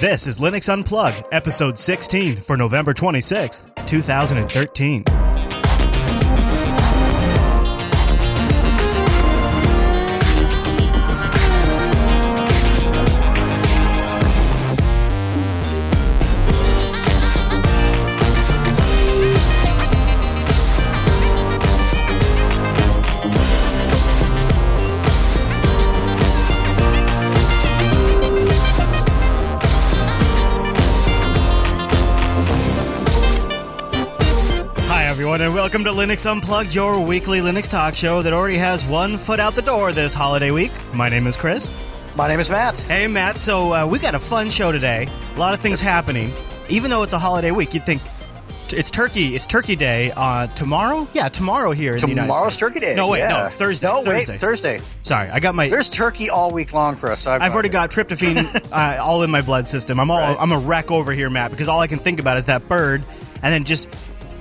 This is Linux Unplugged, episode 16 for November 26th, 2013. Linux Unplugged, your weekly Linux talk show that already has one foot out the door this holiday week. My name is Chris. My name is Matt. Hey, Matt. So uh, we got a fun show today. A lot of things happening. Even though it's a holiday week, you'd think t- it's Turkey. It's Turkey Day uh, tomorrow. Yeah, tomorrow here in the United Tomorrow's States. Turkey Day. No, wait, yeah. no, Thursday. No, Thursday. wait, Thursday. Sorry, I got my. There's turkey all week long, Chris. I've, I've already got tryptophan uh, all in my blood system. I'm all Right. I'm a wreck over here, Matt, because all I can think about is that bird, and then just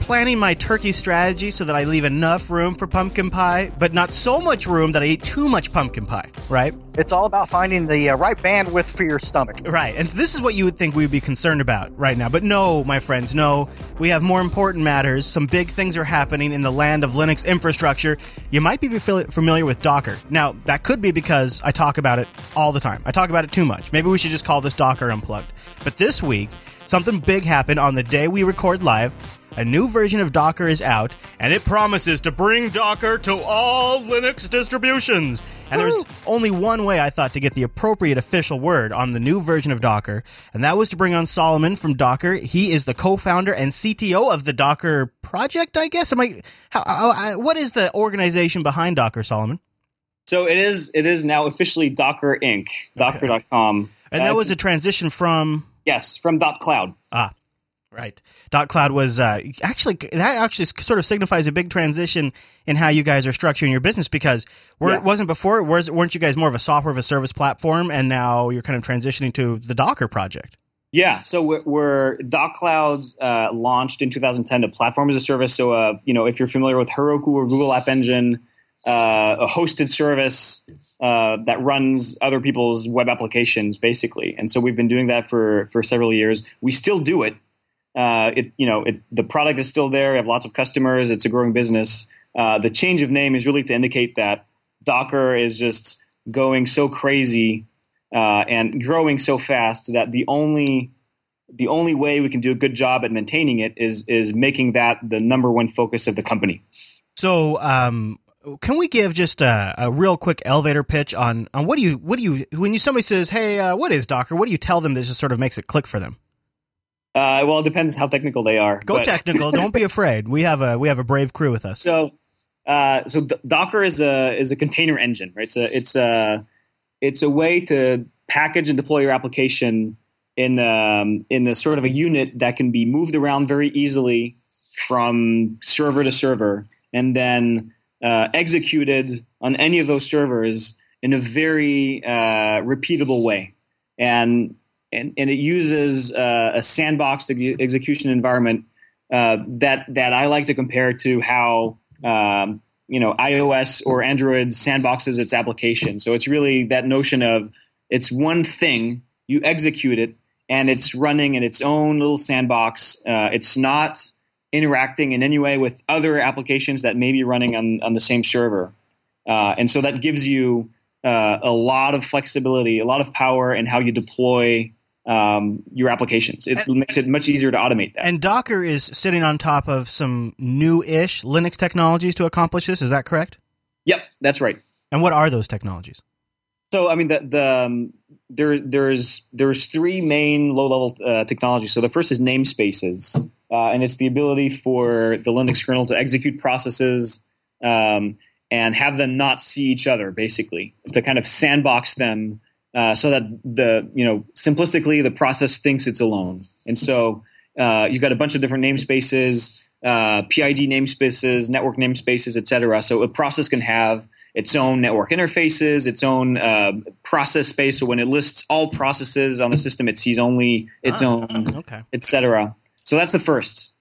planning my turkey strategy so that I leave enough room for pumpkin pie, but not so much room that I eat too much pumpkin pie. Right? It's all about finding the uh, right bandwidth for your stomach. Right. And this is what you would think we would be concerned about right now. But no, my friends, no. We have more important matters. Some big things are happening in the land of Linux infrastructure. You might be familiar with Docker. Now, that could be because I talk about it all the time. I talk about it too much. Maybe we should just call this Docker Unplugged. But this week, something big happened on the day we record live. A new version of Docker is out, and it promises to bring Docker to all Linux distributions. And there's only one way I thought to get the appropriate official word on the new version of Docker, and that was to bring on Solomon from Docker. He is the co-founder and CTO of the Docker project, I guess. Am I? How, I- what is the organization behind Docker, Solomon? So it is. It is now officially Docker Inc. Docker.com. And Uh, that it's- was a transition from yes from Dot Cloud. Ah, right. Dot Cloud was uh, actually that actually sort of signifies a big transition in how you guys are structuring your business because were, Yeah. it wasn't before was weren't you guys more of a software of a service platform and now you're kind of transitioning to the Docker project. Yeah. So we're, we're Dot Clouds uh, launched in 2010 to platform as a service. So uh, you know if you're familiar with Heroku or Google App Engine, uh, a hosted service uh, that runs other people's web applications, basically. And so we've been doing that for for several years. We still do it. Uh, it you know it, the product is still there. We have lots of customers. It's a growing business. Uh, the change of name is really to indicate that Docker is just going so crazy uh, and growing so fast that the only the only way we can do a good job at maintaining it is is making that the number one focus of the company. So, um, can we give just a, a real quick elevator pitch on on what do you what do you when you somebody says, "Hey, uh, what is Docker?" What do you tell them that just sort of makes it click for them? Uh, well, it depends how technical they are. Go but- technical. Don't be afraid. We have a we have a brave crew with us. So, uh, so D- Docker is a is a container engine, right? It's a it's a it's a way to package and deploy your application in um, in a sort of a unit that can be moved around very easily from server to server, and then uh, executed on any of those servers in a very uh, repeatable way. And and, and it uses uh, a sandbox execution environment uh, that that I like to compare to how um, you know iOS or Android sandboxes its application. So it's really that notion of it's one thing you execute it and it's running in its own little sandbox. Uh, it's not interacting in any way with other applications that may be running on on the same server, uh, and so that gives you uh, a lot of flexibility, a lot of power in how you deploy um, your applications. It makes it much easier to automate that. And Docker is sitting on top of some new-ish Linux technologies to accomplish this. Is that correct? Yep, that's right. And what are those technologies? So I mean, the, the um, there there's there's three main low level uh, technologies. So the first is namespaces, uh, and it's the ability for the Linux kernel to execute processes um, and have them not see each other, basically, to kind of sandbox them uh, so that the you know simplistically the process thinks it's alone. And so uh, you've got a bunch of different namespaces, uh, PID namespaces, network namespaces, etc. So a process can have its own network interfaces, its own uh, process space. So when it lists all processes on the system, it sees only its Ah, own, Okay. etc. So that's the first.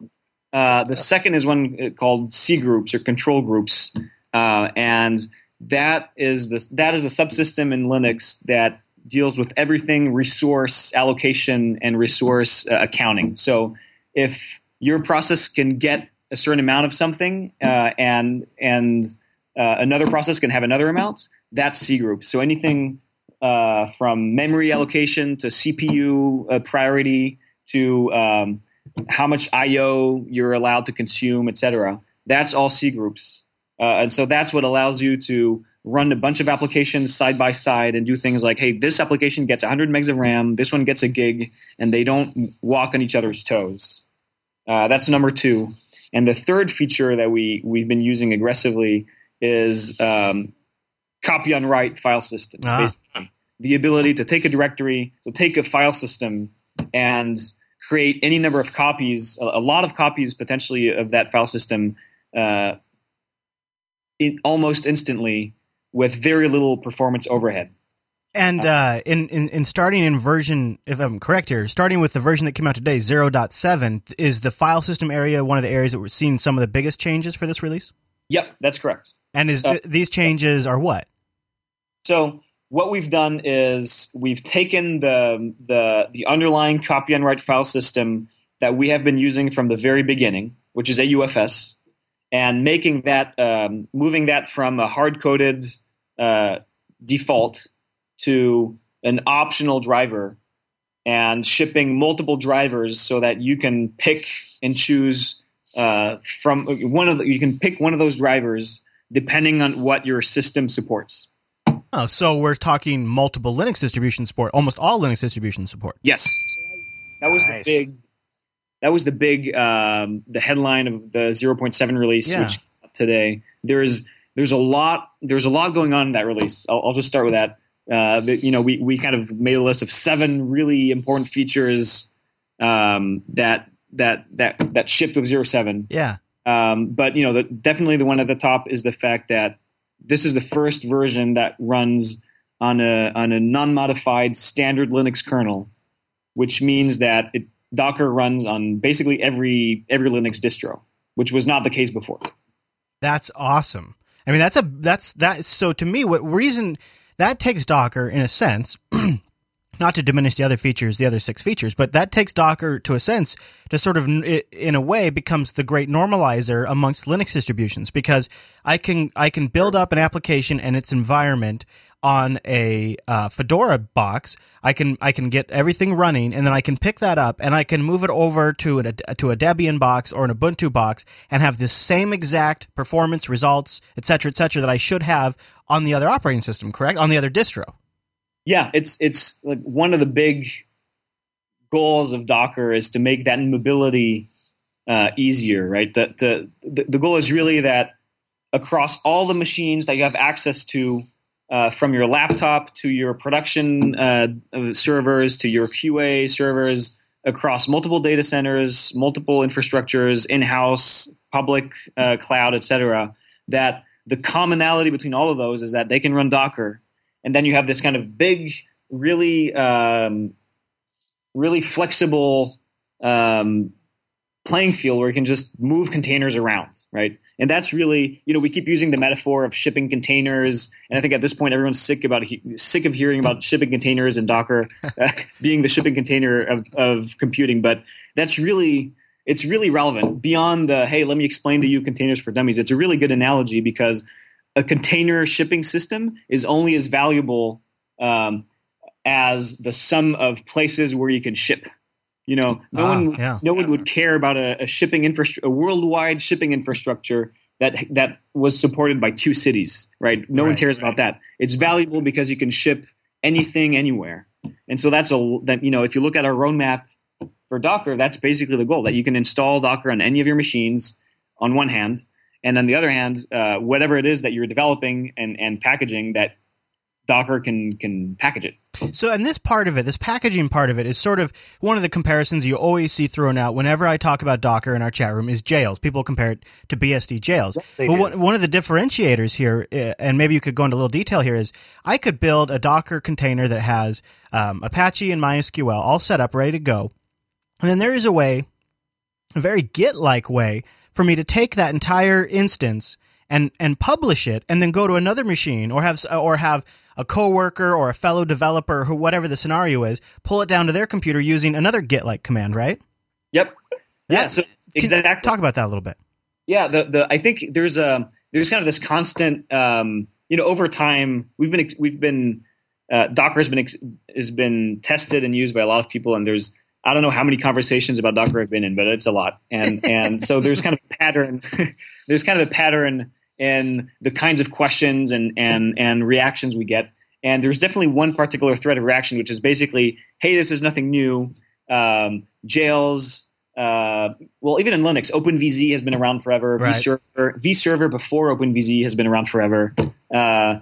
Uh, the second is one uh, called C groups or control groups, uh, and that is the that is a subsystem in Linux that deals with everything resource allocation and resource uh, accounting. So if your process can get a certain amount of something uh, and and uh, another process can have another amount, that's C group. So anything uh, from memory allocation to CPU uh, priority to um, how much I/O you're allowed to consume, etc. That's all C groups, uh, and so that's what allows you to run a bunch of applications side by side and do things like, hey, this application gets 100 megs of RAM, this one gets a gig, and they don't walk on each other's toes. Uh, that's number two. And the third feature that we we've been using aggressively is um, copy on write file systems. Ah. Basically, the ability to take a directory, so take a file system and create any number of copies, a, a lot of copies potentially of that file system, uh, in, almost instantly with very little performance overhead. And uh, in, in in starting in version, if I'm correct here, starting with the version that came out today, 0.7, is the file system area one of the areas that we're seeing some of the biggest changes for this release? Yep, that's correct. And is Uh, th- these changes are what? So what we've done is we've taken the the the underlying copy and write file system that we have been using from the very beginning, which is AUFS, and making that um, moving that from a hard coded uh, default to an optional driver and shipping multiple drivers so that you can pick and choose uh, from one of the, you can pick one of those drivers depending on what your system supports. Oh, so we're talking multiple Linux distribution support, almost all Linux distribution support. Yes, that was Nice. the big. That was the big um, the headline of the 0.7 release, Yeah. which today there's there's a lot there's a lot going on in that release. I'll, I'll just start with that. Uh, the, you know, we we kind of made a list of seven really important features um, that that that that shipped with 0.7. Yeah. Um, but you know, the, definitely the one at the top is the fact that this is the first version that runs on a on a non-modified standard Linux kernel, which means that it, Docker runs on basically every every Linux distro, which was not the case before. That's awesome. I mean, that's a that's that. So to me, what reason that takes Docker in a sense, not to diminish the other features, the other six features, but that takes Docker to a sense to sort of, in a way, becomes the great normalizer amongst Linux distributions because I can I can build up an application and its environment on a uh, Fedora box. I can I can get everything running, and then I can pick that up and I can move it over to an, to a Debian box or an Ubuntu box and have the same exact performance results, et cetera, et cetera, that I should have on the other operating system. Correct on the other distro. Yeah, it's it's like one of the big goals of Docker is to make that mobility uh, easier, right? The the the goal is really that across all the machines that you have access to, uh, from your laptop to your production uh, servers to your QA servers, across multiple data centers, multiple infrastructures, in-house, public uh, cloud, etc. That the commonality between all of those is that they can run Docker and then you have this kind of big, really, um, really flexible um, playing field where you can just move containers around, right? And that's really, you know, we keep using the metaphor of shipping containers, and I think at this point everyone's sick about sick of hearing about shipping containers and Docker uh, being the shipping container of, of computing. But that's really, it's really relevant beyond the hey, let me explain to you containers for dummies. It's a really good analogy because a container shipping system is only as valuable um, as the sum of places where you can ship. You know, no Ah, one, yeah. no one would care about a, a shipping infrastructure, a worldwide shipping infrastructure that that was supported by two cities, right? No one Right, cares about that. It's valuable because you can ship anything anywhere, and so that's a that you know if you look at our roadmap for Docker, that's basically the goal that you can install Docker on any of your machines on one hand, and on the other hand, uh, whatever it is that you're developing and, and packaging, that Docker can can package it. So, and this part of it, this packaging part of it, is sort of one of the comparisons you always see thrown out whenever I talk about Docker in our chat room is jails. People compare it to BSD jails. they but do. one, one of the differentiators here, uh, and maybe you could go into a little detail here, is I could build a Docker container that has um, Apache and MySQL all set up, ready to go. And then there is a way, a very Git like way, for me to take that entire instance and and publish it and then go to another machine or have or have a coworker or a fellow developer, who whatever the scenario is, pull it down to their computer using another git-like command, right? Yep. Yeah. So Can- exactly. Talk about that a little bit. Yeah, the the I think there's a there's kind of this constant um, you know over time we've been we've been uh, Docker has been has been tested and used by a lot of people and there's I don't know how many conversations about Docker I've been in but it's a lot and and so there's kind of a pattern there's kind of a pattern in the kinds of questions and and and reactions we get and there's definitely one particular thread of reaction which is basically hey this is nothing new um, jails uh, well, even in Linux, OpenVZ has been around forever. Right. vServer, vServer before OpenVZ has been around forever. Uh,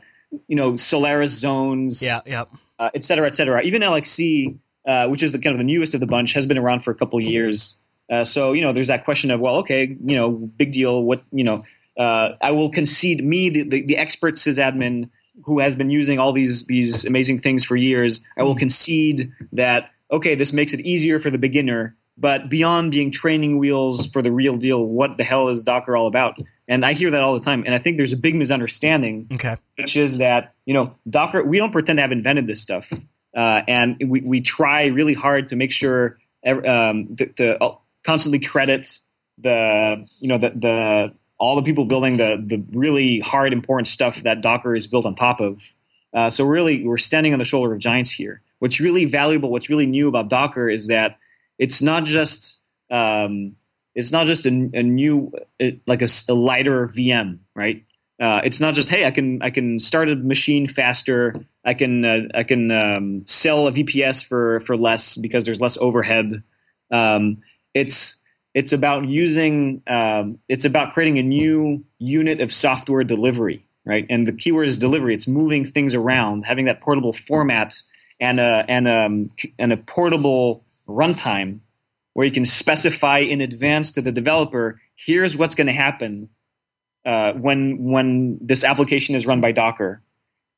you know, Solaris zones, Yeah, yeah. uh, et cetera, et cetera. Even LXC, uh, which is the kind of the newest of the bunch, has been around for a couple years. Uh, so you know, there's that question of well, okay, you know, big deal. What you know, uh, I will concede me, the, the, the expert sysadmin who has been using all these these amazing things for years. I will concede that okay, this makes it easier for the beginner. But beyond being training wheels for the real deal, what the hell is Docker all about? And I hear that all the time. And I think there's a big misunderstanding Okay. which is that you know Docker. We don't pretend to have invented this stuff, uh, and we, we try really hard to make sure um, to, to constantly credit the you know the, the all the people building the the really hard important stuff that Docker is built on top of. Uh, so really, we're standing on the shoulder of giants here. What's really valuable, what's really new about Docker is that it's not just um, it's not just a, a new uh, like a lighter VM, right? Uh, it's not just hey, I can I can start a machine faster. I can uh, I can um, sell a VPS for for less because there's less overhead. Um, it's it's about using um, it's about creating a new unit of software delivery, right? And the keyword is delivery. It's moving things around, having that portable format and a and um and a portable runtime where you can specify in advance to the developer here's what's going to happen uh, when when this application is run by Docker,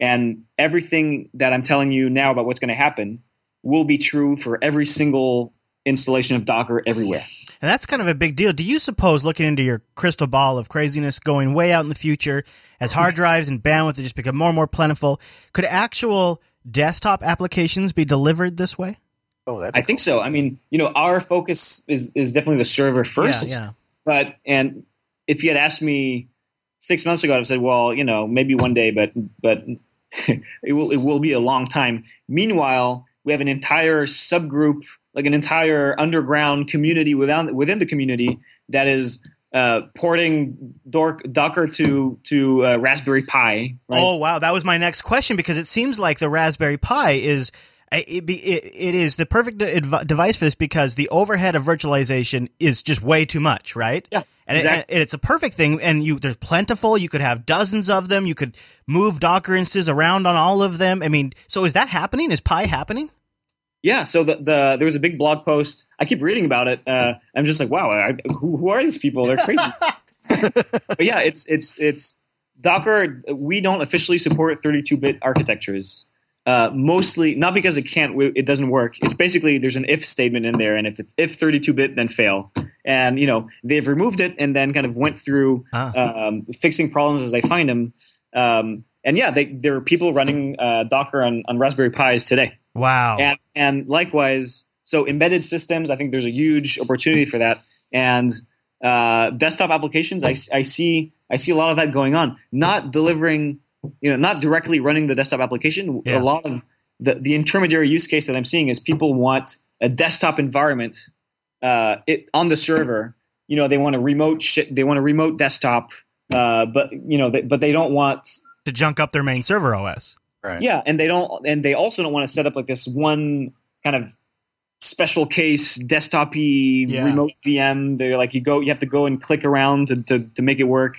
and everything that I'm telling you now about what's going to happen will be true for every single installation of Docker everywhere. And that's kind of a big deal. Do you suppose, looking into your crystal ball of craziness going way out in the future, as hard drives and bandwidth just become more and more plentiful, could actual desktop applications be delivered this way? Oh, that. I think so. I mean, you know, our focus is is definitely the server first. Yeah, yeah. But and if you had asked me six months ago, I'd have said, well, you know, maybe one day, but but it will it will be a long time. Meanwhile, we have an entire subgroup, like an entire underground community within within the community that is uh, porting Dor- Docker to to uh, Raspberry Pi. Right? Oh wow, that was my next question because it seems like the Raspberry Pi is it, be- it, it is the perfect adv- device for this because the overhead of virtualization is just way too much, right? Yeah, and, it- exactly. and it's a perfect thing. And you there's plentiful. You could have dozens of them. You could move Docker instances around on all of them. I mean, so is that happening? Is Pi happening? Yeah, so the, the there was a big blog post. I keep reading about it. Uh, I'm just like, wow, I, who, who are these people? They're crazy. but yeah, it's it's it's Docker. We don't officially support 32-bit architectures. Uh, mostly not because it can't, it doesn't work. It's basically there's an if statement in there, and if it's if 32-bit, then fail. And you know they've removed it, and then kind of went through Ah. um, fixing problems as they find them. Um, and yeah, they, there are people running uh, Docker on, on Raspberry Pis today. Wow. And, and likewise, so embedded systems, I think there's a huge opportunity for that. And uh, desktop applications, I, I see I see a lot of that going on. Not delivering, you know, not directly running the desktop application. Yeah. A lot of the, the intermediary use case that I'm seeing is people want a desktop environment uh, it, on the server. You know, they want a remote shit. They want a remote desktop, uh, but you know, they, but they don't want to junk up their main server OS. Right. yeah, and they don't, and they also don't want to set up like this one kind of special case desktop-y Yeah. remote VM. They're like you go, you have to go and click around to to, to make it work.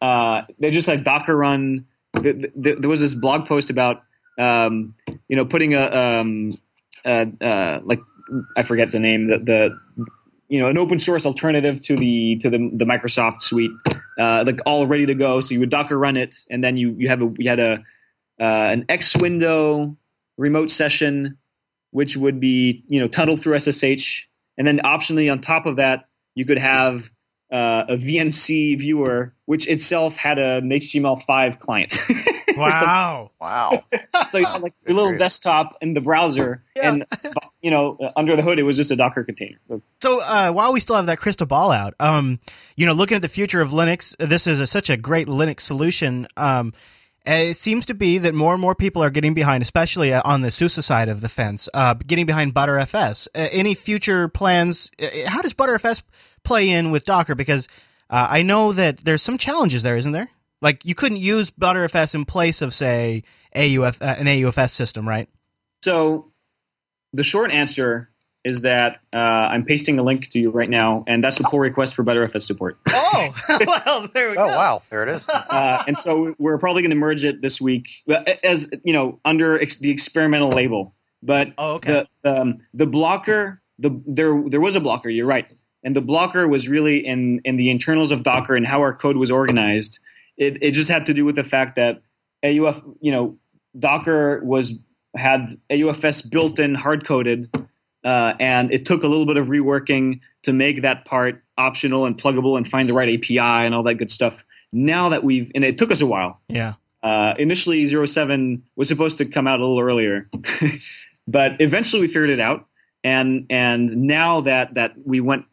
Uh, they're just like Docker run. Th- th- There was this blog post about um, you know putting a um, uh, uh, like I forget the name the, the you know an open source alternative to the to the the Microsoft suite uh, like all ready to go. So you would Docker run it, and then you you have a you had a uh, an X window remote session, which would be you know tunneled through SSH, and then optionally on top of that you could have uh, a VNC viewer, which itself had an HTML5 client. Wow. Wow. so you had like your little desktop in the browser, Yeah. and you know under the hood it was just a Docker container. So So uh, while we still have that crystal ball out, um, you know, looking at the future of Linux, this is a, such a great Linux solution. Um, and it seems to be that more and more people are getting behind, especially uh, on the SUSE side of the fence, uh, getting behind ButterFS. Uh, any future plans? Uh, how does ButterFS play in with Docker? Because uh, I know that there's some challenges there, isn't there? Like you couldn't use ButterFS in place of, say, AUF, uh, an AUFS system, right? So the short answer is that uh, I'm pasting a link to you right now, and that's a pull request for ButterFS support. Oh, well, there we Oh wow, there it is. uh, and so we're probably going to merge it this week, as you know, under ex- the experimental label. But Oh, okay. the um, the blocker, the there there was a blocker. You're right, and the blocker was really in in the internals of Docker and how our code was organized. It it just had to do with the fact that AUF, you know, Docker was had AUFS built in hard coded, uh, and it took a little bit of reworking to make that part optional and pluggable and find the right API and all that good stuff. Now that we've and it took us a while. yeah. Uh, initially, 07 was supposed to come out a little earlier, but eventually we figured it out. And and now that that we went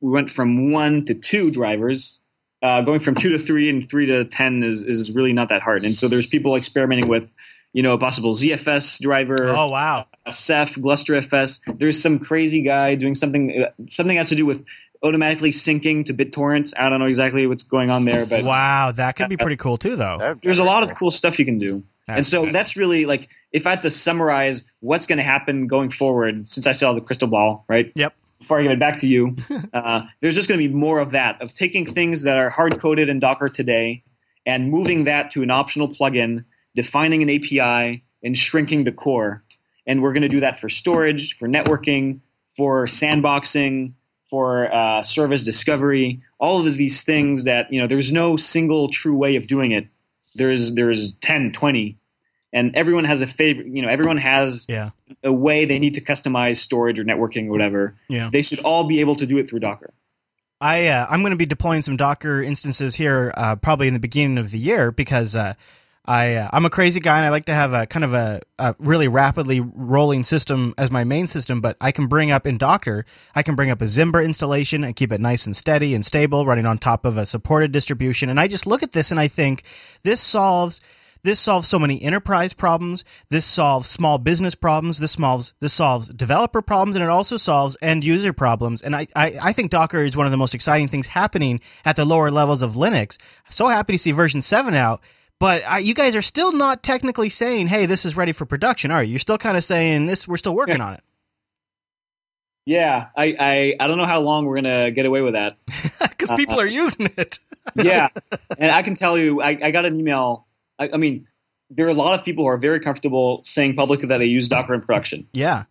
we went from one to two drivers, uh, going from two to three and three to ten is is really not that hard. And so there's people experimenting with, you know, a possible ZFS driver, Oh, wow. a Ceph, GlusterFS. There's some crazy guy doing something uh, something has to do with automatically syncing to BitTorrent. I don't know exactly what's going on there, but Wow, that could be pretty cool too, though. There's a lot of cool stuff you can do. and so That's- that's really like if I had to summarize what's going to happen going forward, since I still have the crystal ball, right? Yep. Before I give it back to you, uh, there's just going to be more of that of taking things that are hard coded in Docker today and moving that to an optional plugin, defining an API, and shrinking the core. And we're going to do that for storage, for networking, for sandboxing, for uh, service discovery, all of these things that you know. There's no single true way of doing it. There's there's 10, 20, and everyone has a favorite. You know, everyone has Yeah. a way they need to customize storage or networking or whatever. Yeah. They should all be able to do it through Docker. I uh, I'm going to be deploying some Docker instances here uh, probably in the beginning of the year because uh, I uh, I'm a crazy guy and I like to have a kind of a, a really rapidly rolling system as my main system. But I can bring up in Docker, I can bring up a Zimbra installation and keep it nice and steady and stable, running on top of a supported distribution. And I just look at this and I think this solves this solves so many enterprise problems. This solves small business problems. This solves this solves developer problems, and it also solves end user problems. And I, I, I think Docker is one of the most exciting things happening at the lower levels of Linux. So happy to see version seven out. But I, you guys are still not technically saying, "Hey, this is ready for production," are you? You're still kind of saying this. We're still working on it Yeah, I, I I don't know how long we're gonna get away with that. because people uh, are using it. yeah, and I can tell you, I, I got an email. I, I mean, there are a lot of people who are very comfortable saying publicly that they use Docker in production, yeah,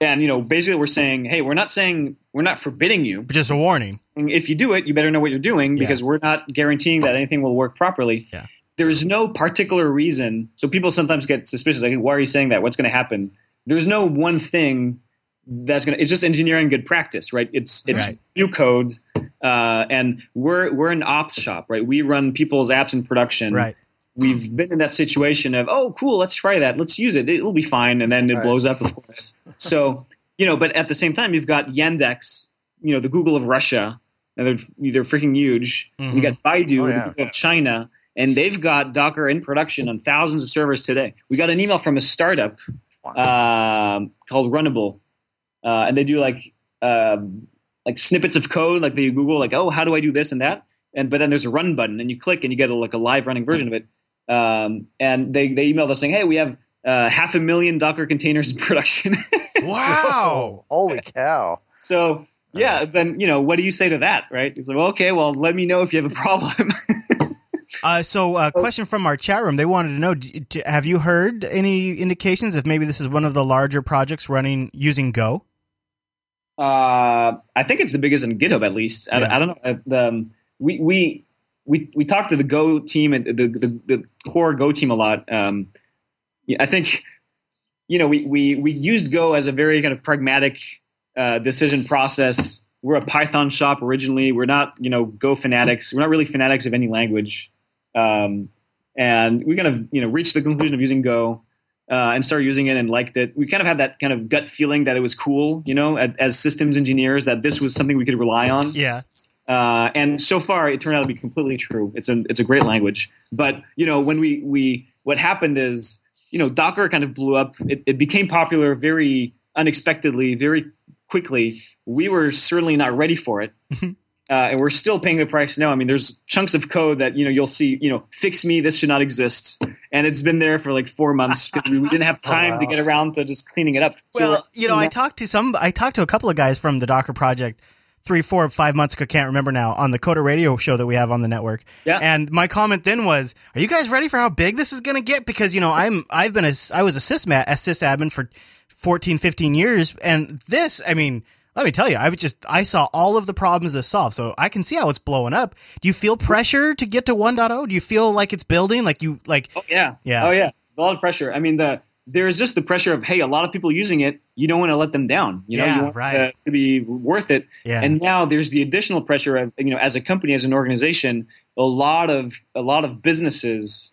and you know, basically, we're saying, hey, we're not saying we're not forbidding you. but just a warning. If you do it, you better know what you're doing Yeah. because we're not guaranteeing that anything will work properly. Yeah. There is no particular reason. So people sometimes get suspicious. Like, why are you saying that? What's going to happen? There's no one thing that's going to. It's just engineering good practice, right? It's it's Right. new code, uh, and we're we're an ops shop, right? We run people's apps in production. Right. We've been in that situation of, oh, cool, let's try that, let's use it, it'll be fine, and then it Right. blows up, of course. So you know, but at the same time, you've got Yandex, you know, the Google of Russia, and they're they're freaking huge. Mhm. You got Baidu, Oh, the. Google of China, and they've got Docker in production on thousands of servers today. We got an email from a startup um, called Runnable, uh, and they do like um, like snippets of code, like they Google, like, oh, how do I do this and that, and but then there's a run button, and you click, and you get a, like a live running version of it. Um, and they they emailed us saying, hey, we have uh, half a million Docker containers in production. Wow. Holy cow! so yeah, then you know, what do you say to that, right? It's like, well, okay, well, let me know if you have a problem. Uh, so, uh, question from our chat room. They wanted to know: d- d- Have you heard any indications if maybe this is one of the larger projects running using Go? Uh, I think it's the biggest in GitHub, at least. I, Yeah. I don't know. Uh, um, we we we we talked to the Go team and the the, the core Go team a lot. Um, I think you know we we we used Go as a very kind of pragmatic uh, decision process we're a Python shop originally. We're not you know Go fanatics. We're not really fanatics of any language. Um, and we kind of you know reached the conclusion of using Go. Uh, and started using it and liked it. We kind of had that kind of gut feeling that it was cool, you know, as, as systems engineers, that this was something we could rely on. Yeah. Uh, and so far, it turned out to be completely true. It's a it's a great language. But you know, when we we what happened is, you know, Docker kind of blew up. It, it became popular very unexpectedly, very quickly. We were certainly not ready for it. Uh, and we're still paying the price now. I mean, there's chunks of code that you know you'll see. You know, fix me. This should not exist, and it's been there for like four months because we, didn't have time wow. to get around to just cleaning it up. So Well, you know, I talked to some. I talked to a couple of guys from the Docker project three, four, five months ago. Can't remember now on the Coder Radio show that we have on the network. Yeah. And my comment then was, "Are you guys ready for how big this is going to get?" Because you know, I'm I've been a I was a sysma a sysadmin for 14, 15 years, and this, I mean. Let me tell you, I was just I saw all of the problems this solved, so I can see how it's blowing up. Do you feel pressure to get to 1.0? Do you feel like it's building? Like you like Oh yeah, Yeah. Oh yeah, a lot of pressure. I mean, the there's just the pressure of hey, a lot of people using it. You don't want to let them down. You know, Yeah, you want right. it to be worth it. Yeah. And now there's the additional pressure of you know, as a company, as an organization, a lot of a lot of businesses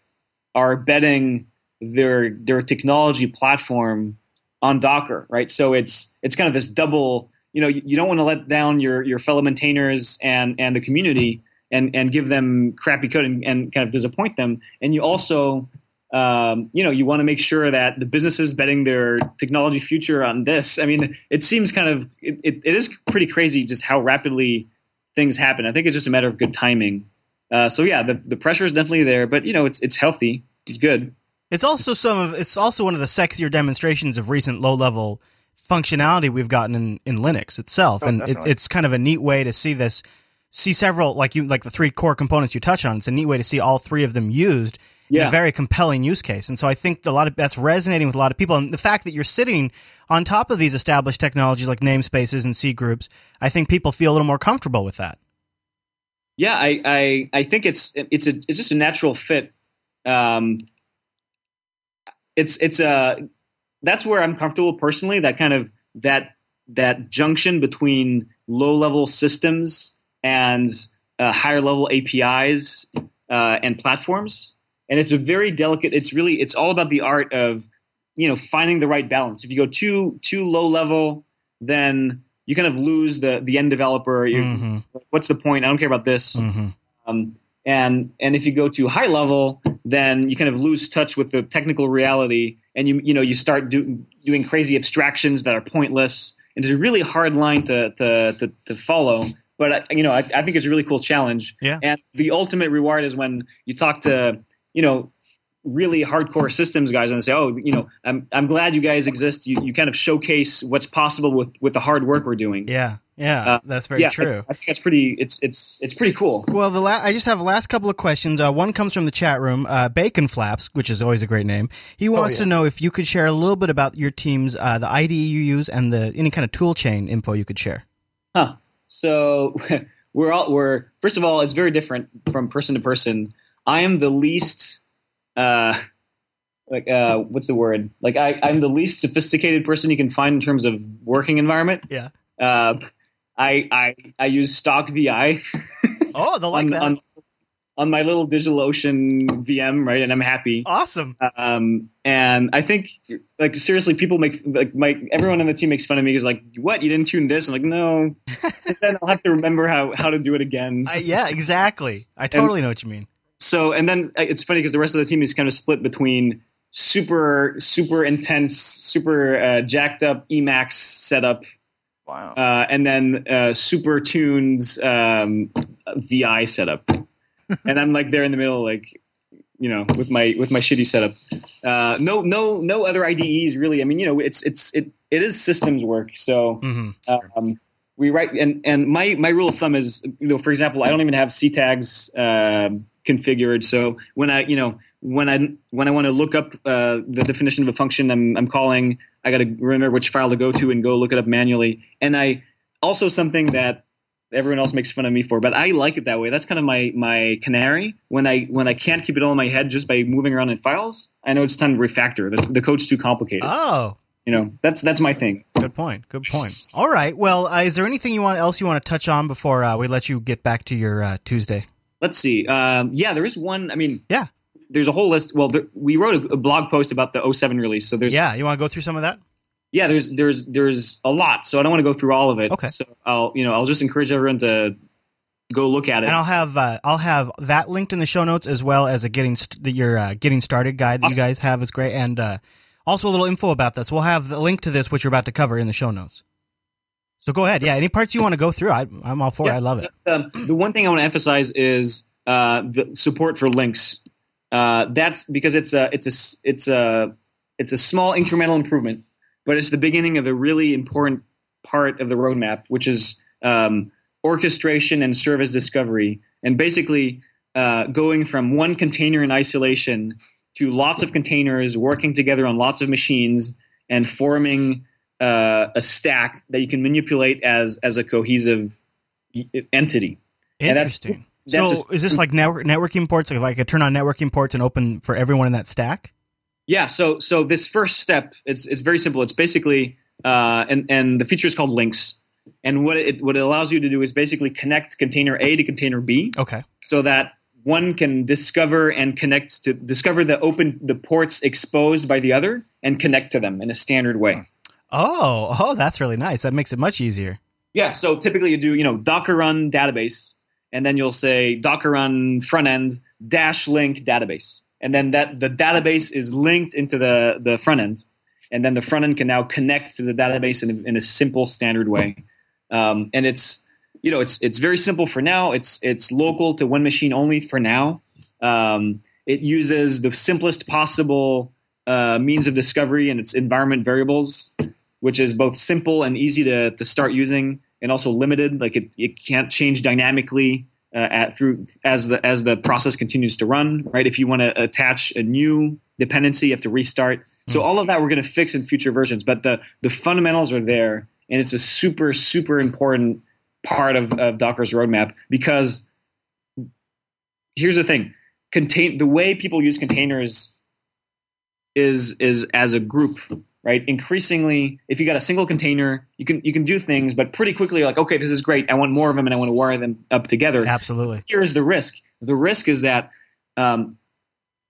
are betting their their technology platform on Docker, right? So it's it's kind of this double. You know, you, you don't want to let down your your fellow maintainers and and the community and and give them crappy code and, and kind of disappoint them. And you also um, you know, you want to make sure that the businesses betting their technology future on this. I mean, it seems kind of it, it, it is pretty crazy just how rapidly things happen. I think it's just a matter of good timing. Uh, so yeah, the the pressure is definitely there, but you know, it's it's healthy. It's good. It's also some of it's also one of the sexier demonstrations of recent low level functionality we've gotten in, in Linux itself, Oh, and it, it's kind of a neat way to see this, see several like you like the three core components you touch on. It's a neat way to see all three of them used in Yeah. a very compelling use case, and so I think a lot of that's resonating with a lot of people, and the fact that you're sitting on top of these established technologies like namespaces and C groups, I think people feel a little more comfortable with that. Yeah, I, I I think it's it's a it's just a natural fit. Um, it's it's a that's where I'm comfortable personally. That kind of that that junction between low level systems and uh, higher level APIs uh, and platforms, and it's a very delicate. It's really it's all about the art of you know finding the right balance. If you go too too low level, then you kind of lose the the end developer. You, Mhm. What's the point? I don't care about this. Mhm. Um, and and if you go to high level, then you kind of lose touch with the technical reality, and you you know you start do, doing crazy abstractions that are pointless. And it's a really hard line to to to, to follow. But I, you know, I, I think it's a really cool challenge. Yeah. And the ultimate reward is when you talk to you know really hardcore systems guys and say, oh, you know, I'm I'm glad you guys exist. You you kind of showcase what's possible with with the hard work we're doing. Yeah, yeah, Uh, that's very yeah, I- true. I, think that's pretty. It's it's it's pretty cool. Well, the la- I just have a last couple of questions. Uh, one comes from the chat room, uh, Bacon Flaps, which is always a great name. He wants yeah. to know if you could share a little bit about your team's uh, the IDE you use and the any kind of tool chain info you could share. Huh. So we're all we're first of all, it's very different from person to person. I am the least uh like uh what's the word? Like I, I'm the least sophisticated person you can find in terms of working environment. Yeah. Uh I I I use stock VI Oh, they like on, that. on on my little DigitalOcean VM, right? And I'm happy. awesome. Um, and I think, like, seriously, people make like my everyone on the team makes fun of me because like, what you didn't tune this? I'm like, no. And then I'll have to remember how how to do it again. I, yeah, exactly. I totally know what you mean. So, and then uh, it's funny because the rest of the team is kind of split between super super intense, super uh, jacked up Emacs setup, Wow. uh, and then uh, super tuned um, VI setup. and I'm like there in the middle, like you know, with my with my shitty setup. Uh, no, no, no other IDEs really. I mean, you know, it's it's it it is systems work. So hmm um, we write, and and my my rule of thumb is, you know, for example, I don't even have C tags uh, configured. So when I, you know, when I when I want to look up uh, the definition of a function I'm I'm calling, I got to remember which file to go to and go look it up manually. And I also something that everyone else makes fun of me for, but I like it that way. That's kind of my my canary. When I when I can't keep it all in my head just by moving around in files, I know it's time to refactor. The, the code's too complicated. Oh, You know, that's that's my thing. Good point. Good point. All right. Well, uh, is there anything you want else you want to touch on before uh, we let you get back to your uh, Tuesday? Let's see. Um, yeah, there is one. I mean, Yeah. There's a whole list. Well, there, we wrote a, a blog post about the 07 release. So there's Yeah. You want to go through some of that? yeah, there's there's there's a lot. So I don't want to go through all of it. Okay. So I'll you know I'll just encourage everyone to go look at it. And I'll have uh, I'll have that linked in the show notes as well as a getting st- the, your uh, getting started guide that you guys have is great, and uh, also a little info about this. We'll have the link to this, which you're about to cover, in the show notes. So go ahead. Yeah, any parts you want to go through, I, I'm all for. it. I love it. Um, the one thing I want to emphasize is uh, the support for links. Uh, that's because it's a it's a it's a it's a small incremental improvement, but it's the beginning of a really important part of the roadmap, which is um, orchestration and service discovery, and basically uh, going from one container in isolation to lots of containers working together on lots of machines and forming uh, a stack that you can manipulate as as a cohesive entity. Interesting. So just- is this like network, networking ports? Like if I could turn on networking ports and open for everyone in that stack? Yeah. So so this first step, it's it's very simple. It's basically uh, and and the feature is called links. And what it what it allows you to do is basically connect container A to container B, Okay. so that one can discover and connect to discover the open the ports exposed by the other and connect to them in a standard way. Oh, oh, that's really nice. That makes it much easier. Yeah. So typically you do, you know, Docker run database, and then you'll say Docker run front end dash link database. And then that the database is linked into the, the front end. And then the front end can now connect to the database in a, in a simple standard way. Um, and it's you know it's it's very simple for now. It's it's local to one machine only for now. Um, it uses the simplest possible uh, means of discovery and its environment variables, which is both simple and easy to, to start using, and also limited. Like it, it can't change dynamically uh, at, through as the as the process continues to run. Right, if you want to attach a new dependency, you have to restart. So all of that we're going to fix in future versions, but the the fundamentals are there, and it's a super super important part of, of Docker's roadmap because here's the thing: contain the way people use containers is is as a group right? Increasingly if you got a single container you can you can do things but pretty quickly you're like okay this is great. I want more of them and i want to wire them up together. Absolutely. here's the risk. The risk is that um,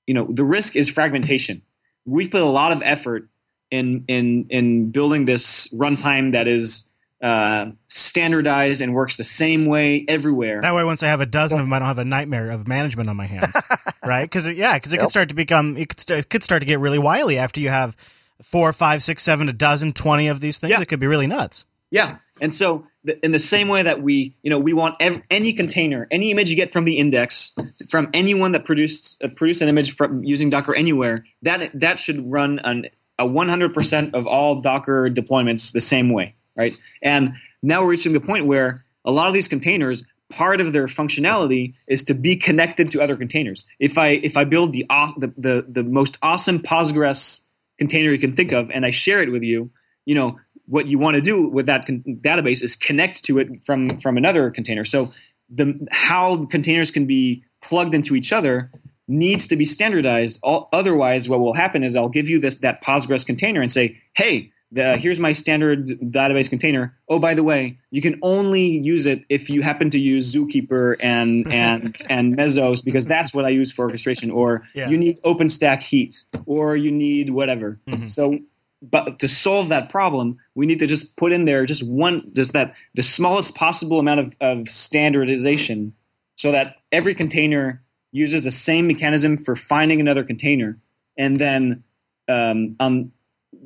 you know the risk is fragmentation. We've put a lot of effort in in in building this runtime that is uh, standardized and works the same way everywhere. That way, once I have a dozen of them, I don't have a nightmare of management on my hands, right? Because yeah, because it could start to become it could, start, it could start to get really wily after you have four, five, six, seven, a dozen, twenty of these things. Yeah. It could be really nuts. Yeah, and so in the same way that we, you know, we want ev- any container, any image you get from the index, from anyone that produced uh, produced an image from using Docker anywhere, that that should run on a 100% of all Docker deployments the same way, right? And now we're reaching the point where a lot of these containers, part of their functionality is to be connected to other containers. If I if I build the the the, the most awesome Postgres container you can think of, and I share it with you, you know what you want to do with that con- database is connect to it from from another container. So the how containers can be plugged into each other needs to be standardized. All, otherwise, what will happen is I'll give you this that Postgres container and say, hey. The, here's my standard database container. Oh, by the way, you can only use it if you happen to use Zookeeper and and and Mesos because that's what I use for orchestration. Or Yeah. you need OpenStack Heat, or you need whatever. Mhm. So but to solve that problem, we need to just put in there just one, just that the smallest possible amount of, of standardization so that every container uses the same mechanism for finding another container. And then um, on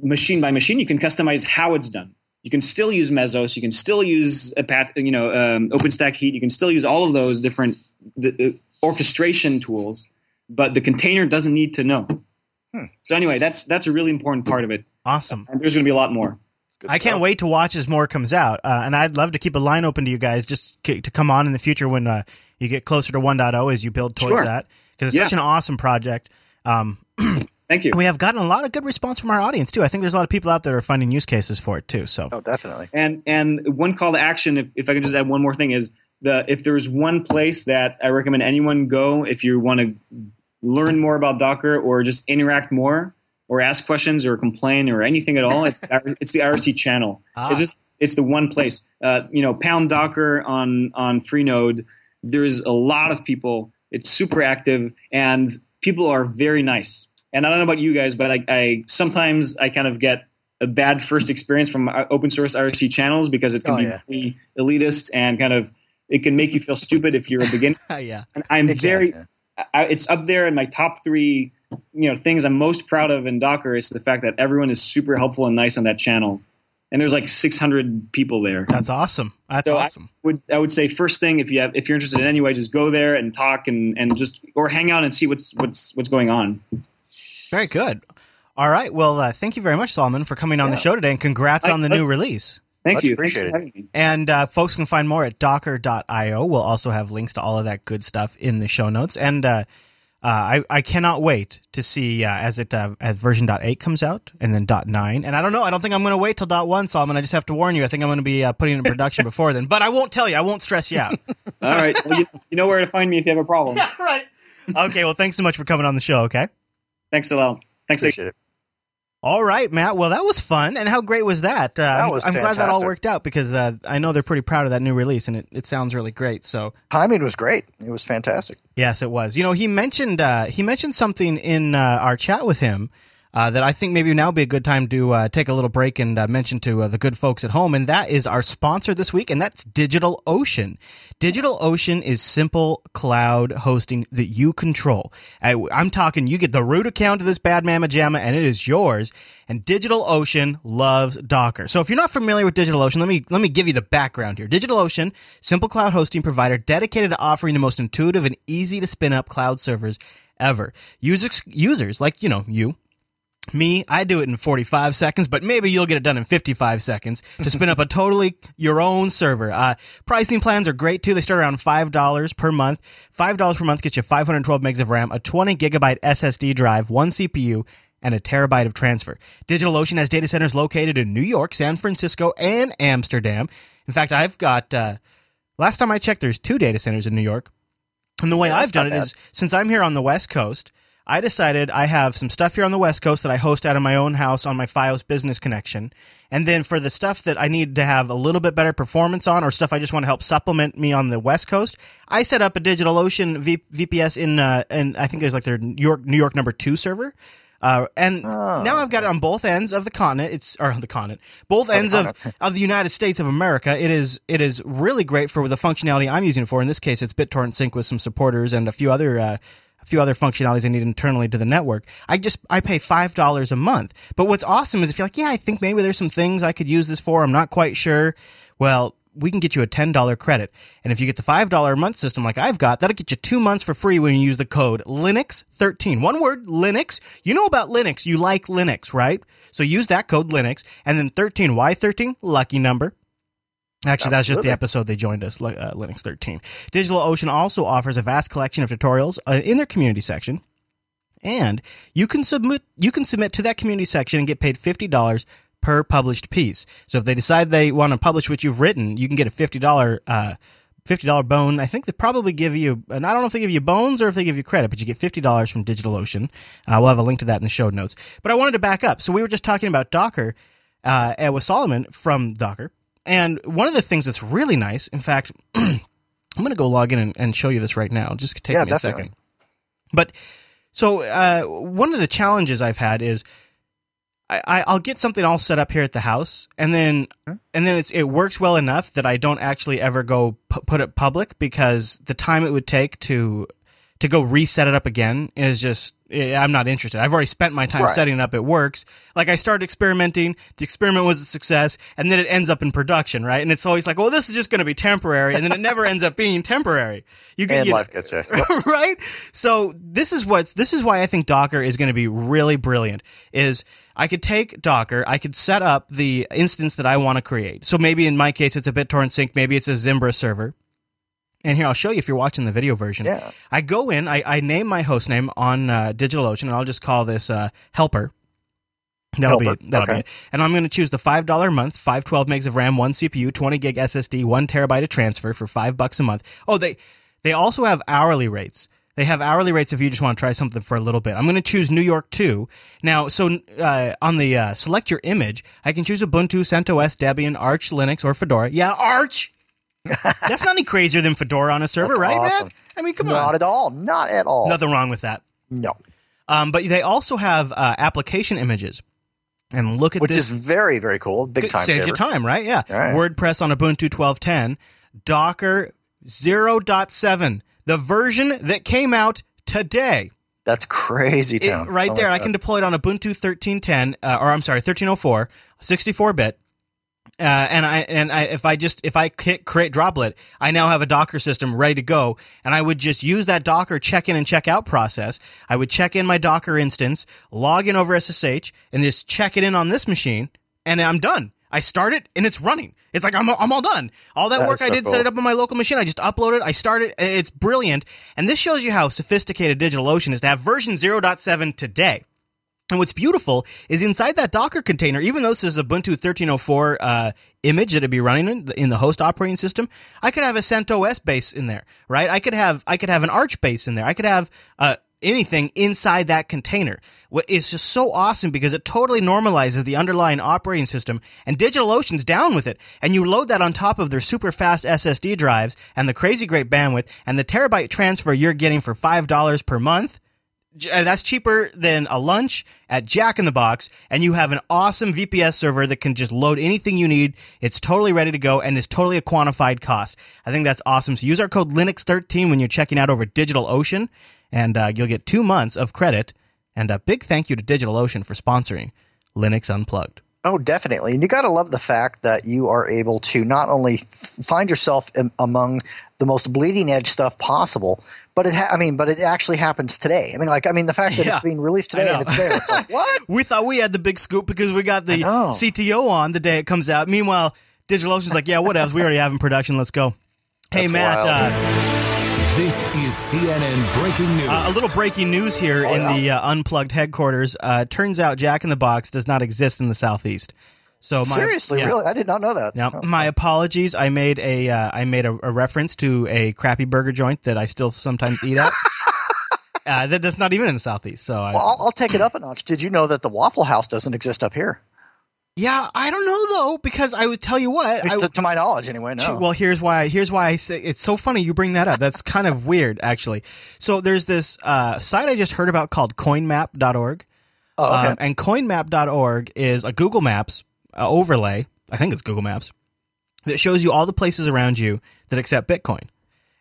machine by machine, you can customize how it's done. You can still use Mesos. You can still use a pat, you know, um, OpenStack Heat. You can still use all of those different the, uh, orchestration tools, but the container doesn't need to know. So anyway, that's that's a really important part of it. Awesome. And there's going to be a lot more. I can't wait to watch as more comes out, uh, and I'd love to keep a line open to you guys just c- to come on in the future when uh, you get closer to 1.0 as you build towards Sure. that because it's Yeah. such an awesome project. Um, Thank you. and we have gotten a lot of good response from our audience too. I think there's a lot of people out there are finding use cases for it too. So Oh, definitely. And and one call to action, if, if I can just add one more thing, is the if there's one place that I recommend anyone go if you want to learn more about Docker or just interact more, or ask questions or complain or anything at all, it's it's the IRC channel. Ah. It's just it's the one place. Uh, you know, pound Docker on on Freenode. There's a lot of people. It's super active, and people are very nice. And I don't know about you guys, but I, I sometimes I kind of get a bad first experience from uh, open source IRC channels because it can Oh, be yeah. really elitist and kind of it can make you feel stupid if you're a beginner. yeah. And I'm It can, very yeah. I, it's up there in my top three you know things i'm most proud of in docker is the fact that everyone is super helpful and nice on that channel and there's like 600 people there That's awesome. That's So I- awesome. would i would say first thing if you have if you're interested in any way just go there and talk and and just or hang out and see what's what's what's going on Very good. All right. Well, uh, thank you very much, Solomon, for coming on the show today, and congrats I- on the I- new release. thank Much you Thanks for appreciated. And uh, folks can find more at docker.io. We'll also have links to all of that good stuff in the show notes. And uh, uh, I, I cannot wait to see uh, as it uh, as version .8 comes out and then .9. And I don't know. I don't think I'm going to wait till .1, Solomon. I just have to warn you. I think I'm going to be uh, putting it in production before then. But I won't tell you. I won't stress you out. all right well, you, you know where to find me if you have a problem right. Okay. Well, thanks so much for coming on the show. Okay. Thanks a lot thanks Appreciate it. All right, Matt. Well, that was fun. And how great was that? Uh, I'm, was I'm glad that all worked out because uh, I know they're pretty proud of that new release and it, it sounds really great. So, Timing was great. It was fantastic. yes, it was. You know, he mentioned uh, he mentioned something in uh, our chat with him uh, that I think maybe now would be a good time to uh, take a little break and uh, mention to uh, the good folks at home. And that is our sponsor this week, and that's DigitalOcean. DigitalOcean is simple cloud hosting that you control. I, I'm talking, you get the root account of this bad mamma jamma, and it is yours. And DigitalOcean loves Docker. So if you're not familiar with DigitalOcean, let me let me give you the background here. DigitalOcean, simple cloud hosting provider dedicated to offering the most intuitive and easy to spin up cloud servers ever. Users users like you know you me, I do it in 45 seconds, but maybe you'll get it done in 55 seconds to spin up a totally your own server. Uh, pricing plans are great too. They start around $5 per month. $5 per month gets you 512 megs of RAM, a 20 gigabyte SSD drive, one CPU, and a terabyte of transfer. DigitalOcean has data centers located in New York, San Francisco, and Amsterdam. In fact, I've got, uh, last time I checked, there's two data centers in New York. And the way Yeah, I've done it is since I'm here on the West Coast, I decided I have some stuff here on the West Coast that I host out of my own house on my FiOS business connection. And then for the stuff that I need to have a little bit better performance on or stuff I just want to help supplement me on the West Coast, I set up a DigitalOcean v- VPS in, uh, and I think there's like their New York, New York number two server. Uh, and Oh, now I've got it on both ends of the continent. It's or on the continent, both ends of, of the United States of America. It is it is really great for the functionality I'm using it for. In this case, it's BitTorrent Sync with some supporters and a few other uh, a few other functionalities I need internally to the network. I just I pay five dollars a month. But what's awesome is if you're like, yeah, I think maybe there's some things I could use this for. I'm not quite sure. Well, we can get you a $10 credit. And if you get the $5 a month system like I've got, that'll get you two months for free when you use the code Linux13. One word, Linux. You know about Linux. You like Linux, right? So use that code Linux and then 13. Why 13? Lucky number. Actually, that's just the episode they joined us, uh, Linux 13. DigitalOcean also offers a vast collection of tutorials uh, in their community section. And you can submit you can submit to that community section and get paid fifty dollars per published piece. So if they decide they want to publish what you've written, you can get a fifty dollar uh, fifty dollar bone. I think they probably give you, and I don't know if they give you bones or if they give you credit, but you get fifty dollars from DigitalOcean. Uh, we'll have a link to that in the show notes. But I wanted to back up. So we were just talking about Docker uh, with Solomon from Docker, and one of the things that's really nice, in fact. I'm going to go log in and, and show you this right now. Just take Yeah, me a second. But so uh, one of the challenges I've had is I, I, I'll get something all set up here at the house, and then and then it's, it works well enough that I don't actually ever go pu- put it public because the time it would take to to go reset it up again is just eh, I'm not interested. I've already spent my time Right. setting it up. It works. Like I started experimenting. The experiment was a success, and then it ends up in production, right? And it's always like, well, this is just going to be temporary, and then it never ends up being temporary. You get And you- life gets you. right? So this is what's this is why I think Docker is going to be really brilliant. Is I could take Docker, I could set up the instance that I want to create. So maybe in my case it's a BitTorrent sync, maybe it's a Zimbra server. And here I'll show you if you're watching the video version. Yeah. I go in, I, I name my host name on uh, DigitalOcean, and I'll just call this uh, Helper. That'll Helper, be it. That'll okay. be it. And I'm going to choose the five dollar a month, five twelve megs of RAM, one CPU, twenty gig SSD, one terabyte of transfer for five bucks a month. Oh, they they also have hourly rates. They have hourly rates if you just want to try something for a little bit. I'm going to choose New York 2. Now, so uh, on the uh, select your image, I can choose Ubuntu, CentOS, Debian, Arch, Linux, or Fedora. Yeah, Arch! That's not any crazier than Fedora on a server, That's right, awesome. man? I mean, come Not on. at all. Not at all. Nothing wrong with that. No. Um, but they also have uh, application images. And look at Which this. Which is very, very cool. Big time saves saver. you time, right? Yeah. Right. WordPress on Ubuntu 12.10, Docker 0.7, the version that came out today. That's crazy, It- right I there, I can deploy it on Ubuntu 13.10, uh, or I'm sorry, 13.04, 64-bit. Uh, and I and I if I just if I hit create droplet, I now have a Docker system ready to go, and I would just use that Docker check in and check out process. I would check in my Docker instance, log in over SSH, and just check it in on this machine, and I'm done. I start it and it's running. It's like I'm I'm all done. All that, That work is I so did, set it up on my local machine. I just upload it. I start it. It's brilliant, and this shows you how sophisticated DigitalOcean is to have version 0.7 today. And what's beautiful is inside that Docker container, even though this is Ubuntu 1304 uh, image that it'd be running in the, in the host operating system, I could have a CentOS base in there, right? I could have I could have an Arch base in there. I could have uh, anything inside that container. It's just so awesome because it totally normalizes the underlying operating system, and DigitalOcean's down with it. And you load that on top of their super fast SSD drives and the crazy great bandwidth and the terabyte transfer you're getting for five dollars per month. Uh, that's cheaper than a lunch at Jack in the Box, and you have an awesome VPS server that can just load anything you need. It's totally ready to go, and is totally a quantified cost. I think that's awesome. So use our code Linux13 when you're checking out over DigitalOcean, and uh, you'll get two months of credit. And a big thank you to DigitalOcean for sponsoring Linux Unplugged. Oh, definitely. And you got to love the fact that you are able to not only find yourself among the most bleeding edge stuff possible, but it, ha- I mean, but it actually happens today. I mean, like, I mean, the fact that Yeah. it's being released today and it's there, it's like, what? We thought we had the big scoop because we got the. CTO on the day it comes out. Meanwhile, DigitalOcean's like, yeah, whatevs. We already have in production. Let's go. Hey, That's Matt. wild. Uh, This is CNN breaking news. Uh, a little breaking news here Oh, in yeah. the uh, unplugged headquarters. Uh, turns out Jack in the Box does not exist in the southeast. So my, Seriously, yeah. really? I did not know that. Now, Oh. my apologies. I made a uh, I made a, a reference to a crappy burger joint that I still sometimes eat at. uh, that that's not even in the southeast. So I, Well, I'll, I'll take it up a notch. Did you know that the Waffle House doesn't exist up here? yeah, I don't know though because I would tell you what. I, to, to my knowledge, anyway. No. Well, here's why. Here's why I say it's so funny you bring that up. That's kind of weird, actually. So there's this uh, site I just heard about called CoinMap.org. oh, okay. Um, and CoinMap.org is a Google Maps overlay. I think it's Google Maps that shows you all the places around you that accept Bitcoin.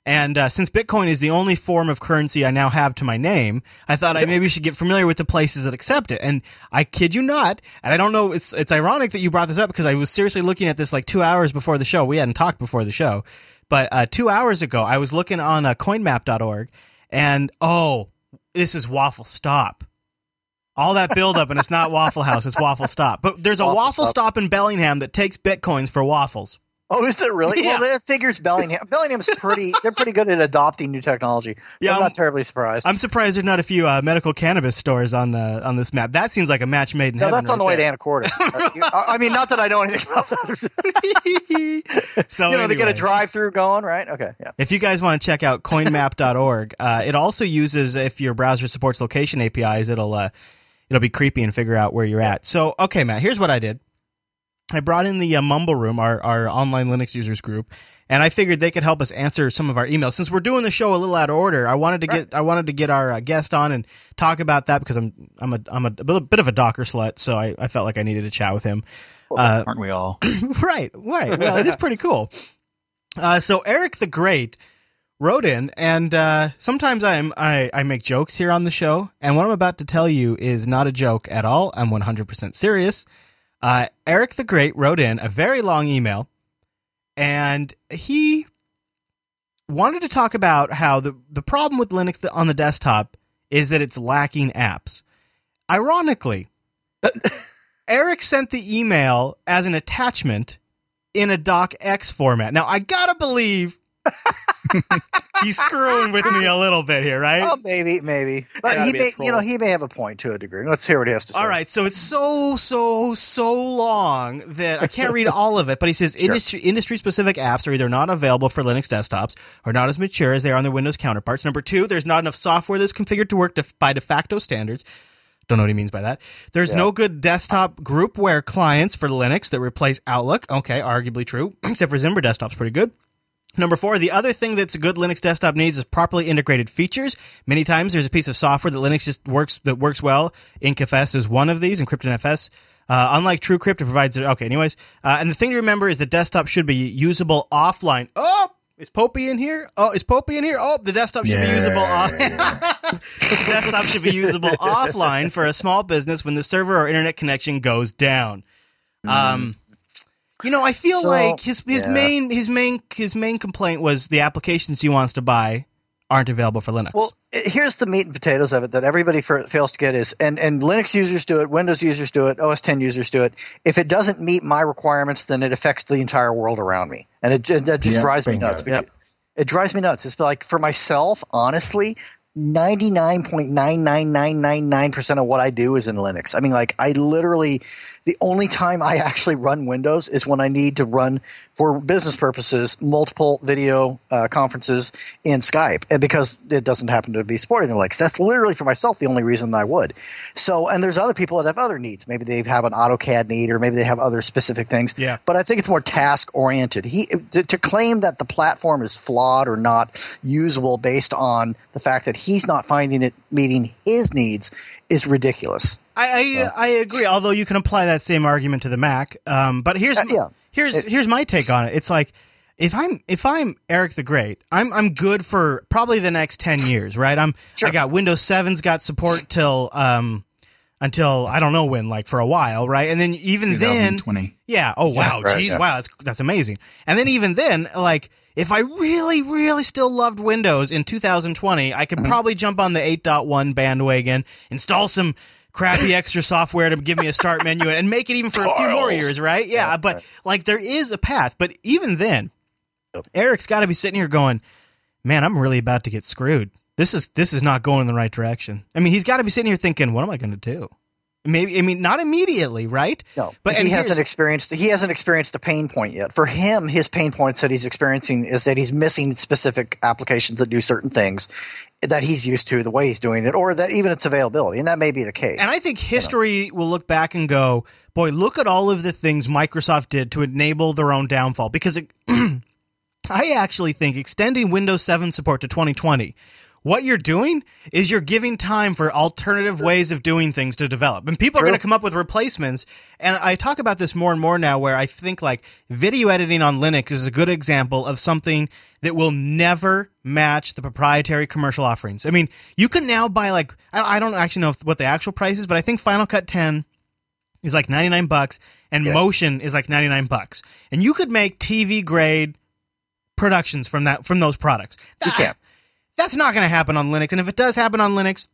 And uh, since Bitcoin is the only form of currency I now have to my name, I thought I maybe should get familiar with the places that accept it. And I kid you not, and I don't know. It's it's ironic that you brought this up because I was seriously looking at this like two hours before the show. We hadn't talked before the show, but uh, two hours ago I was looking on uh, CoinMap.org, and oh, this is Waffle Stop all that buildup, and it's not Waffle House, it's Waffle Stop. But there's a Waffle Waffle Stop. Stop in Bellingham that takes bitcoins for waffles. oh, is it really? Yeah. Well, that figures Bellingham. Bellingham's pretty. They're pretty good at adopting new technology. Yeah, I'm I'm- not terribly surprised. I'm surprised there's not a few uh, medical cannabis stores on the on this map. That seems like a match made in no, heaven. that's on the right way to there. Anacortes. Uh, I mean, not that I know anything about that. so you know, they get a drive-through going, right? Okay, yeah. If you guys want to check out coinmap.org, uh, it also uses if your browser supports location APIs, it'll uh, it'll be creepy and figure out where you're at. So, okay, Matt, here's what I did. I brought in the uh, Mumble Room, our our online Linux users group, and I figured they could help us answer some of our emails. Since we're doing the show a little out of order, I wanted to get I wanted to get our uh, guest on and talk about that because I'm I'm a I'm a, bit of a Docker slut, so I, I felt like I needed to chat with him. Uh, aren't we all? right, right. Well, it is pretty cool. Uh, so Eric the Great wrote in, and uh, sometimes I'm I, I make jokes here on the show, and what I'm about to tell you is not a joke at all. I'm 100% serious. Uh, Eric the Great wrote in a very long email, and he wanted to talk about how the the problem with Linux on the desktop is that it's lacking apps. Ironically, Eric sent the email as an attachment in a docx format. Now, I gotta believe He's screwing with me a little bit here, right? Oh, maybe, maybe, but he may, you know, he may have a point to a degree. Let's hear what he has to say. All right, so it's so so so long that I can't read all of it. But he says industry industry specific apps are either not available for Linux desktops or not as mature as they are on their Windows counterparts. Number two, there's not enough software that's configured to work def- by de facto standards. Don't know what he means by that. There's no good desktop groupware clients for Linux that replace Outlook. Okay, arguably true, except for Zimbra Desktop's pretty good. Number four, the other thing that's a good Linux desktop needs is properly integrated features. Many times there's a piece of software that Linux just works that works well. EncFS is one of these, EncryptedFS. Uh, unlike TrueCrypt, it provides okay. Anyways, uh, and the thing to remember is the desktop should be usable offline. Oh, is Popey in here? Oh, is Popey in here? Oh, the desktop should be usable. Off- the desktop should be usable offline for a small business when the server or internet connection goes down. Um, you know, I feel So, like his his yeah. main his main his main complaint was the applications he wants to buy aren't available for Linux. Well, here's the meat and potatoes of it that everybody f- fails to get is, and, and Linux users do it, Windows users do it, OS 10 users do it. If it doesn't meet my requirements, then it affects the entire world around me, and it, it, that just Yep, drives me bingo. nuts. because- It drives me nuts. It's like for myself, honestly. 99.99999% of what I do is in Linux. I mean, like, I literally, the only time I actually run Windows is when I need to run, for business purposes, multiple video uh, conferences in Skype. And because it doesn't happen to be supported in Linux. That's literally for myself the only reason I would. So, and there's other people that have other needs. Maybe they have an AutoCAD need or maybe they have other specific things. Yeah. But I think it's more task oriented. He to, to claim that the platform is flawed or not usable based on the fact that he's not finding it meeting his needs is ridiculous. I I, I agree. Although you can apply that same argument to the Mac. Um, but here's Uh, yeah. here's It- here's my take on it. It's like if I'm if I'm Eric the Great, I'm I'm good for probably the next ten years, right? I'm Sure. I got Windows 7's got support till um until I don't know when, like for a while, right? And then even then, 2020. yeah. Oh wow, right, geez, yeah. wow, that's that's amazing. And then even then, like if I really, really still loved Windows in 2020, I could Mm-hmm. probably jump on the 8.1 bandwagon, install some crappy extra software to give me a start menu, and make it even for a few more years, right? Yeah, but like there is a path. But even then, Eric's got to be sitting here going, "Man, I'm really about to get screwed. This is this is not going in the right direction." I mean, he's got to be sitting here thinking, "What am I going to do?" Maybe I mean not immediately, right? No, but he hasn't experienced he hasn't experienced a pain point yet. For him, his pain points that he's experiencing is that he's missing specific applications that do certain things that he's used to, the way he's doing it, or that even its availability, and that may be the case. And I think history will look back and go, boy, look at all of the things Microsoft did to enable their own downfall. Because it, I actually think extending Windows 7 support to 2020, what you're doing is you're giving time for alternative ways of doing things to develop. And people are going to come up with replacements. And I talk about this more and more now where I think like video editing on Linux is a good example of something that will never match the proprietary commercial offerings. I mean, you can now buy like, I don't actually know what the actual price is, but I think Final Cut 10 is like 99 bucks and Motion is like 99 bucks. And you could make TV grade productions from that from those products. You can. That's not going to happen on Linux. And if it does happen on Linux,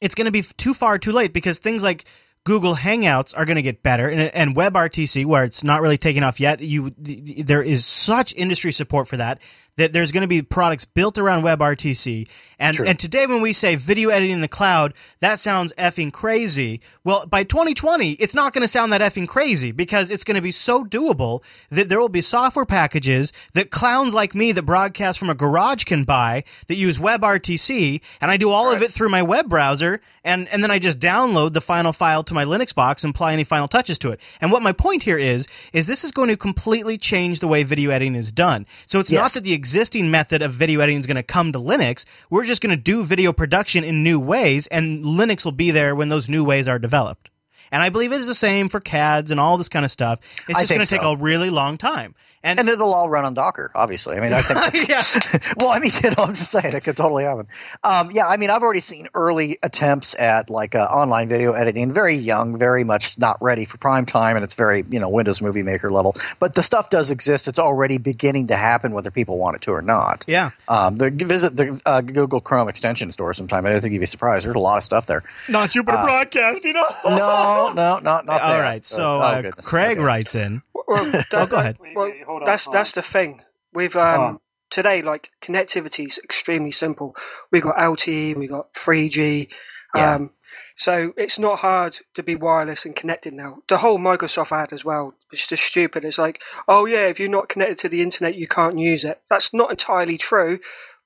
it's going to be too far too late because things like Google Hangouts are going to get better, and, and WebRTC, where it's not really taken off yet, you there is such industry support for that that there's going to be products built around WebRTC. And True. and today when we say video editing in the cloud, that sounds effing crazy. Well, by 2020, it's not going to sound that effing crazy because it's going to be so doable that there will be software packages that clowns like me that broadcast from a garage can buy that use WebRTC, and I do all of it through my web browser, and and then I just download the final file to my Linux box and apply any final touches to it. And what my point here is is this is going to completely change the way video editing is done. So it's not that the existing method of video editing is going to come to Linux. We're just going to do video production in new ways, and Linux will be there when those new ways are developed. And I believe it is the same for CADs and all this kind of stuff. It's just going to take a really long time. And, and it'll all run on Docker, obviously. I mean, I think that's, yeah, well, I mean, you know, I'm just saying it could totally happen. Um, yeah, I mean, I've already seen early attempts at like uh, online video editing. Very young, very much not ready for prime time, and it's very you know Windows Movie Maker level. But the stuff does exist. It's already beginning to happen, whether people want it to or not. yeah. Um, the, visit the uh, Google Chrome extension store sometime. I don't think you'd be surprised. There's a lot of stuff there. Not Jupiter Broadcasting. No. No, no, not not All there. right. So oh, uh. Craig Okay. writes in. Well, that- go ahead. Well, Wait, wait, on, that's hold on. that's the thing. With Hold um, today, like connectivity is extremely simple. We got LTE, we got 3G. Yeah. Um, so it's not hard to be wireless and connected now. The whole Microsoft ad as well is just stupid. It's like, oh yeah, if you're not connected to the internet, you can't use it. That's not entirely true.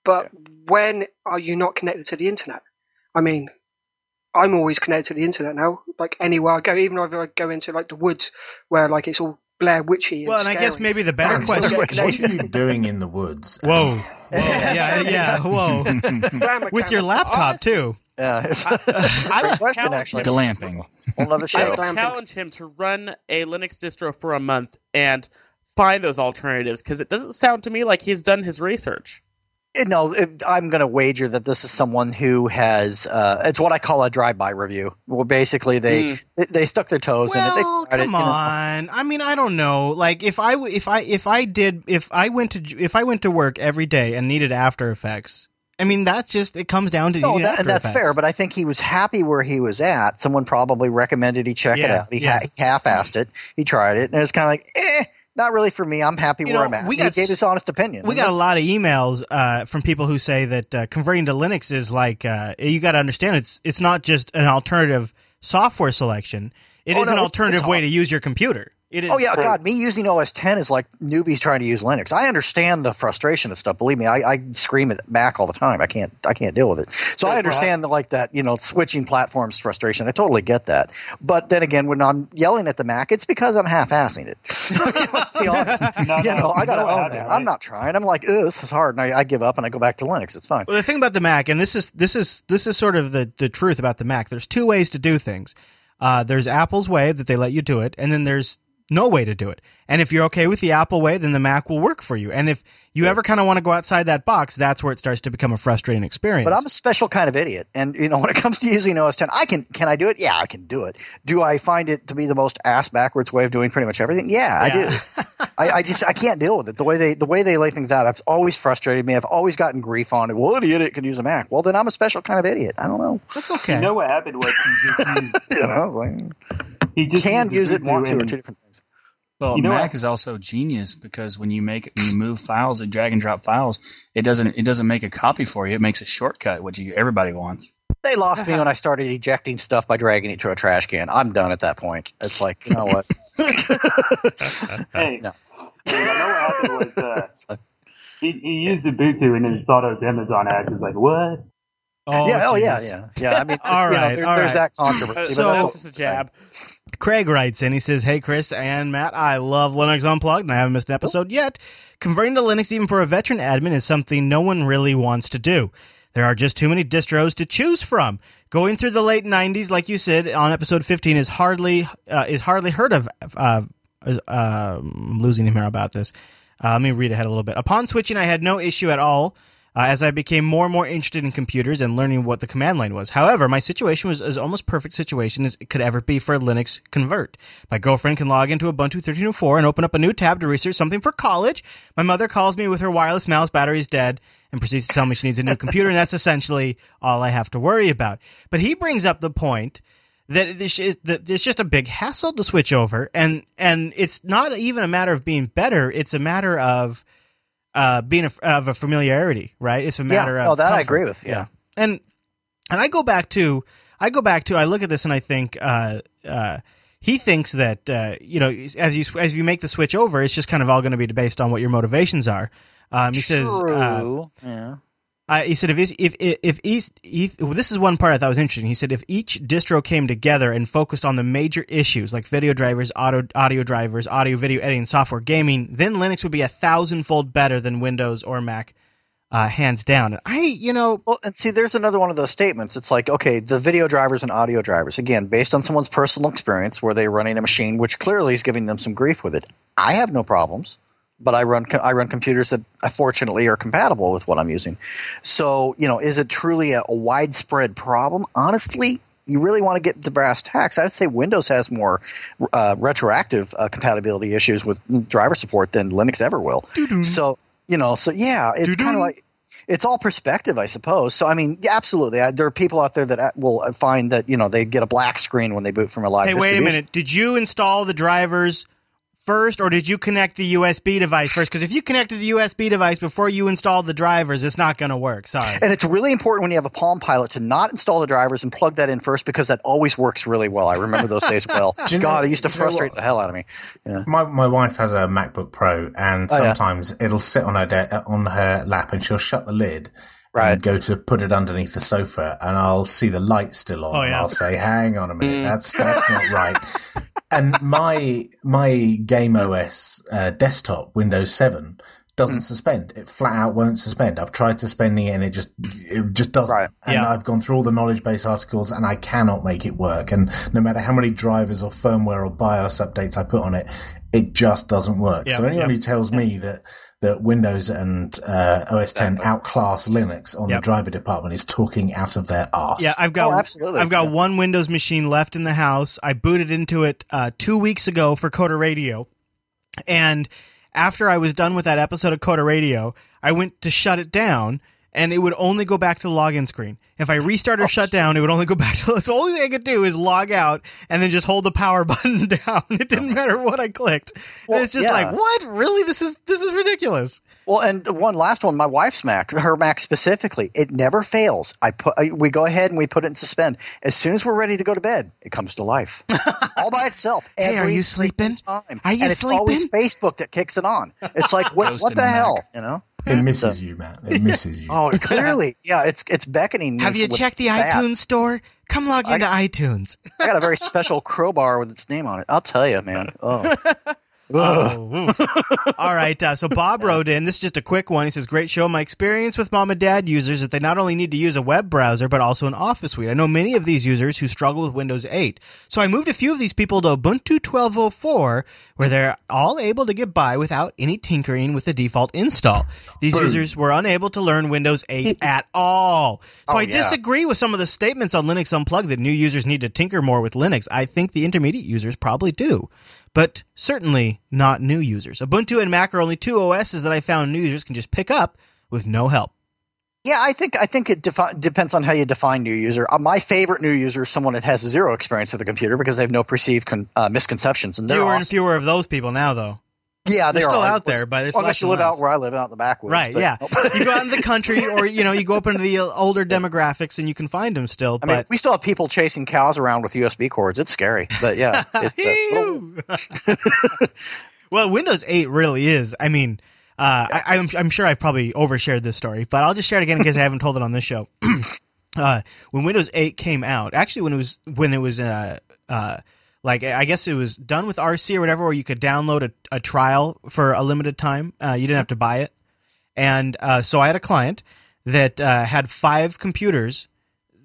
But when are you not connected to the internet? I mean, I'm always connected to the internet now. Like anywhere I go, even if I go into like the woods where like it's all Blair Witchy. Well, and I guess maybe the better I'm question. getting What are you doing in the woods? Whoa. Whoa. Um, yeah, yeah. Whoa. With your laptop Honestly, too. Yeah, it's I great would question actually. Glamping. Whole other I would challenge him to run a Linux distro for a month and find those alternatives because it doesn't sound to me like he's done his research. Uh, No, it, I'm going to wager that this is someone who has. Uh, it's what I call a drive-by review. Well, basically, they they, they stuck their toes in it. They Well, it, come know. on. I mean, I don't know. Like, if I if I if I did if I went to if I went to work every day and needed After Effects, I mean, that's just it comes down to No, that, that's Effects. fair. But I think he was happy where he was at. Someone probably recommended he check it out. He, yeah. ha- he half-assed it. He tried it, and it's kind of like, eh, not really for me. I'm happy You where know, I'm at. we got he gave his honest opinion. We got a lot of emails uh, from people who say that uh, converting to Linux is like uh, you got to understand it's it's not just an alternative software selection. It is Oh, no, an it's- alternative it's way hard. to use your computer. It is. Oh yeah, God! Me using OS 10 is like newbies trying to use Linux. I understand the frustration of stuff. Believe me, I, I scream it back all the time. I can't, I can't deal with it. So I understand the, like that, you know, switching platforms frustration. I totally get that. But then again, when I'm yelling at the Mac, it's because I'm half-assing it. Let's be honest. No, you no, know, I got to know own that. right? I'm not trying. I'm like, Ugh, this is hard, and I, I give up and I go back to Linux. It's fine. Well, the thing about the Mac, and this is this is this is sort of the the truth about the Mac. There's two ways to do things. Uh, there's Apple's way that they let you do it, and then there's no way to do it. And if you're okay with the Apple way, then the Mac will work for you. And if you ever kind of want to go outside that box, that's where it starts to become a frustrating experience. But I'm a special kind of idiot, and you know when it comes to using OS 10, I can can I do it? Yeah, I can do it. Do I find it to be the most ass backwards way of doing pretty much everything? Yeah, I do. I, I just I can't deal with it. The way they the way they lay things out, it's always frustrated me. I've always gotten grief on it. Well, an idiot can use a Mac. Well, then I'm a special kind of idiot. I don't know. that's okay. You know what happened was he just used, You know, like, he just can use it, Ubuntu want to, are and- two different things. Well, You know Mac what? is also genius because when you make when you move files and drag and drop files, it doesn't it doesn't make a copy for you. It makes a shortcut, which you, everybody wants. They lost me when I started ejecting stuff by dragging it to a trash can. I'm done at that point. It's like you know what? Hey, No. I know what happened was uh, he, he used Ubuntu and then saw those Amazon ads. He's like, what? Oh, yeah, oh yeah, yeah, yeah. I mean, All you know, there- all there's right. that controversy. But So- that's- that's just a jab. Craig writes in. He says, "Hey Chris and Matt, I love Linux Unplugged, and I haven't missed an episode yet. Converting to Linux, even for a veteran admin, is something no one really wants to do. There are just too many distros to choose from. Going through the late '90s, like you said on episode 15, is hardly uh, is hardly heard of. Uh, uh, I'm losing him here about this. Uh, let me read ahead a little bit. Upon switching, I had no issue at all uh, as I became more and more interested in computers and learning what the command line was. However, my situation was as almost perfect situation as it could ever be for a Linux convert. My girlfriend can log into Ubuntu 13.04 and open up a new tab to research something for college. My mother calls me with her wireless mouse battery is dead and proceeds to tell me she needs a new computer, and that's essentially all I have to worry about. But he brings up the point that that it's just a big hassle to switch over, and and it's not even a matter of being better; it's a matter of uh, being a, of a familiarity, right? It's a matter yeah, of no, that I agree with. Yeah. and and I go back to I go back to I look at this and I think uh, uh, he thinks that uh, you know as you as you make the switch over, it's just kind of all going to be based on what your motivations are. Um, he says, uh, yeah. Uh, he said if if if, each, each this is one part I thought was interesting. He said if each distro came together and focused on the major issues like video drivers, auto audio drivers, audio video editing, software, gaming, then Linux would be a thousandfold better than Windows or Mac, uh, hands down. And I, you know, Well, and see, there's another one of those statements. It's like, okay, the video drivers and audio drivers, again, based on someone's personal experience were they're running a machine, which clearly is giving them some grief with it. I have no problems, but I run I run computers that uh, fortunately are compatible with what I'm using. So, you know, is it truly a, a widespread problem? Honestly, you really want to get the brass tacks. I'd say Windows has more uh, retroactive uh, compatibility issues with driver support than Linux ever will. So, you know, so yeah, it's kind of like it's all perspective, I suppose. So, I mean, yeah, absolutely. I, there are people out there that uh, will find that you know they get a black screen when they boot from a live. hey, wait a minute. Did you install the drivers first, or did you connect the USB device first? Because if you connected the USB device before you installed the drivers, it's not going to work. Sorry. And it's really important when you have a Palm Pilot to not install the drivers and plug that in first because that always works really well. I remember those days well. Do know- God, it used to do you know frustrate the hell out of me. Yeah. My my wife has a MacBook Pro, and Oh, yeah. sometimes it'll sit on her de- on her lap, and she'll shut the lid. Right. And go to put it underneath the sofa, and I'll see the light still on, Oh, and yeah. I'll say, "Hang on a minute, mm. that's that's not right." And my my Game OS uh, desktop Windows Seven doesn't suspend. It flat out won't suspend. I've tried suspending it, and it just it just doesn't. Right. And Yeah. I've gone through all the knowledge base articles, and I cannot make it work. And no matter how many drivers or firmware or BIOS updates I put on it, it just doesn't work. Yeah, so anyone yeah. who tells me that that Windows and uh, OS 10 outclass Linux on Yep. the driver department is talking out of their arse. Yeah, I've got Oh, absolutely. I've got Yeah. one Windows machine left in the house. I booted into it uh, two weeks ago for Coder Radio, and after I was done with that episode of Coder Radio, I went to shut it down, and it would only go back to the login screen. If I restart or Oh, shut down, it would only go back to. So the only thing I could do is log out and then just hold the power button down. It didn't uh-huh. matter what I clicked. And Well, it's just yeah. like, what? Really? This is this is ridiculous. Well, and the one last one, my wife's Mac, her Mac specifically, it never fails. I put, I, we go ahead and we put it in suspend. As soon as we're ready to go to bed, it comes to life, all by itself. Hey, are you sleeping? Time. Are you and it's always sleeping? Facebook that kicks it on. It's like, what, what the the hell, Mac. you know? It misses you, man. It misses you. Oh, clearly, yeah, it's it's beckoning. me Have you checked the that. iTunes store? Come log I- into iTunes. I got a very special crowbar with its name on it. I'll tell you, man. Oh, Oh. All right. Uh, so Bob wrote in. This is just a quick one. He says, "Great show. My experience with mom and dad users is that they not only need to use a web browser but also an Office suite. I know many of these users who struggle with Windows 8. So I moved a few of these people to Ubuntu 12.04, where they're all able to get by without any tinkering with the default install. These users were unable to learn Windows 8 at all. So Oh, I yeah. disagree with some of the statements on Linux Unplugged that new users need to tinker more with Linux. I think the intermediate users probably do but certainly not new users. Ubuntu and Mac are only two OSs that I found new users can just pick up with no help. yeah. I think I think it defi- depends on how you define new user. Uh, my favorite new user is someone that has zero experience with a computer because they have no perceived con- uh, misconceptions, and they're Fewer and fewer of those people now, though. Yeah, They're they still are. out there, but it's well, unless you live less. out where I live, out in the backwoods. Right, but- yeah. you go out in the country or, you know, you go up into the older demographics and you can find them still. I mean, but we still have people chasing cows around with USB cords. It's scary, but yeah. uh, well, Windows 8 really is. I mean, uh, I, I'm, I'm sure I've probably overshared this story, but I'll just share it again in case I haven't told it on this show. uh, when Windows 8 came out, actually when it was when it was uh, uh, like I guess it was done with RC or whatever, where you could download a, a trial for a limited time. Uh, you didn't have to buy it, and uh, so I had a client that uh, had five computers.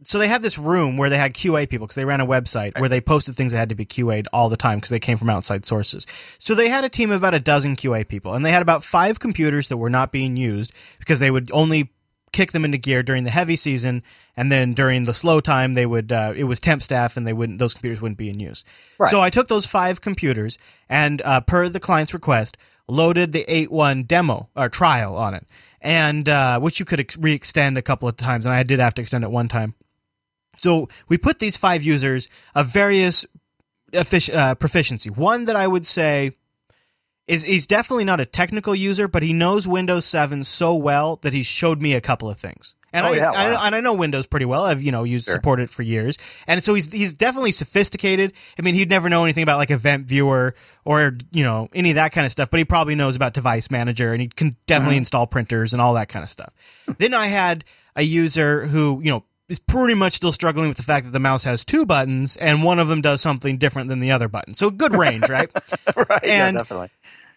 So they had this room where they had QA people because they ran a website where they posted things that had to be QA'd all the time because they came from outside sources. So they had a team of about a dozen QA people, and they had about five computers that were not being used because they would only kick them into gear during the heavy season, and then during the slow time, they would uh, it was temp staff, and they wouldn't those computers wouldn't be in use. Right. So I took those five computers and, uh, per the client's request, loaded the 8.1 demo or trial on it, and uh, which you could ex- re-extend a couple of times, and I did have to extend it one time. So we put these five users of various effic- uh, proficiency. One that I would say is he's definitely not a technical user, but he knows Windows 7 so well that he showed me a couple of things. And Oh, I, yeah, I and I know Windows pretty well. I've you know used Sure. supported it for years, and so he's he's definitely sophisticated. I mean, he'd never know anything about like Event Viewer or you know any of that kind of stuff, but he probably knows about Device Manager, and he can definitely mm-hmm. install printers and all that kind of stuff. then I had a user who you know is pretty much still struggling with the fact that the mouse has two buttons and one of them does something different than the other button. So good range, right? right, yeah, definitely.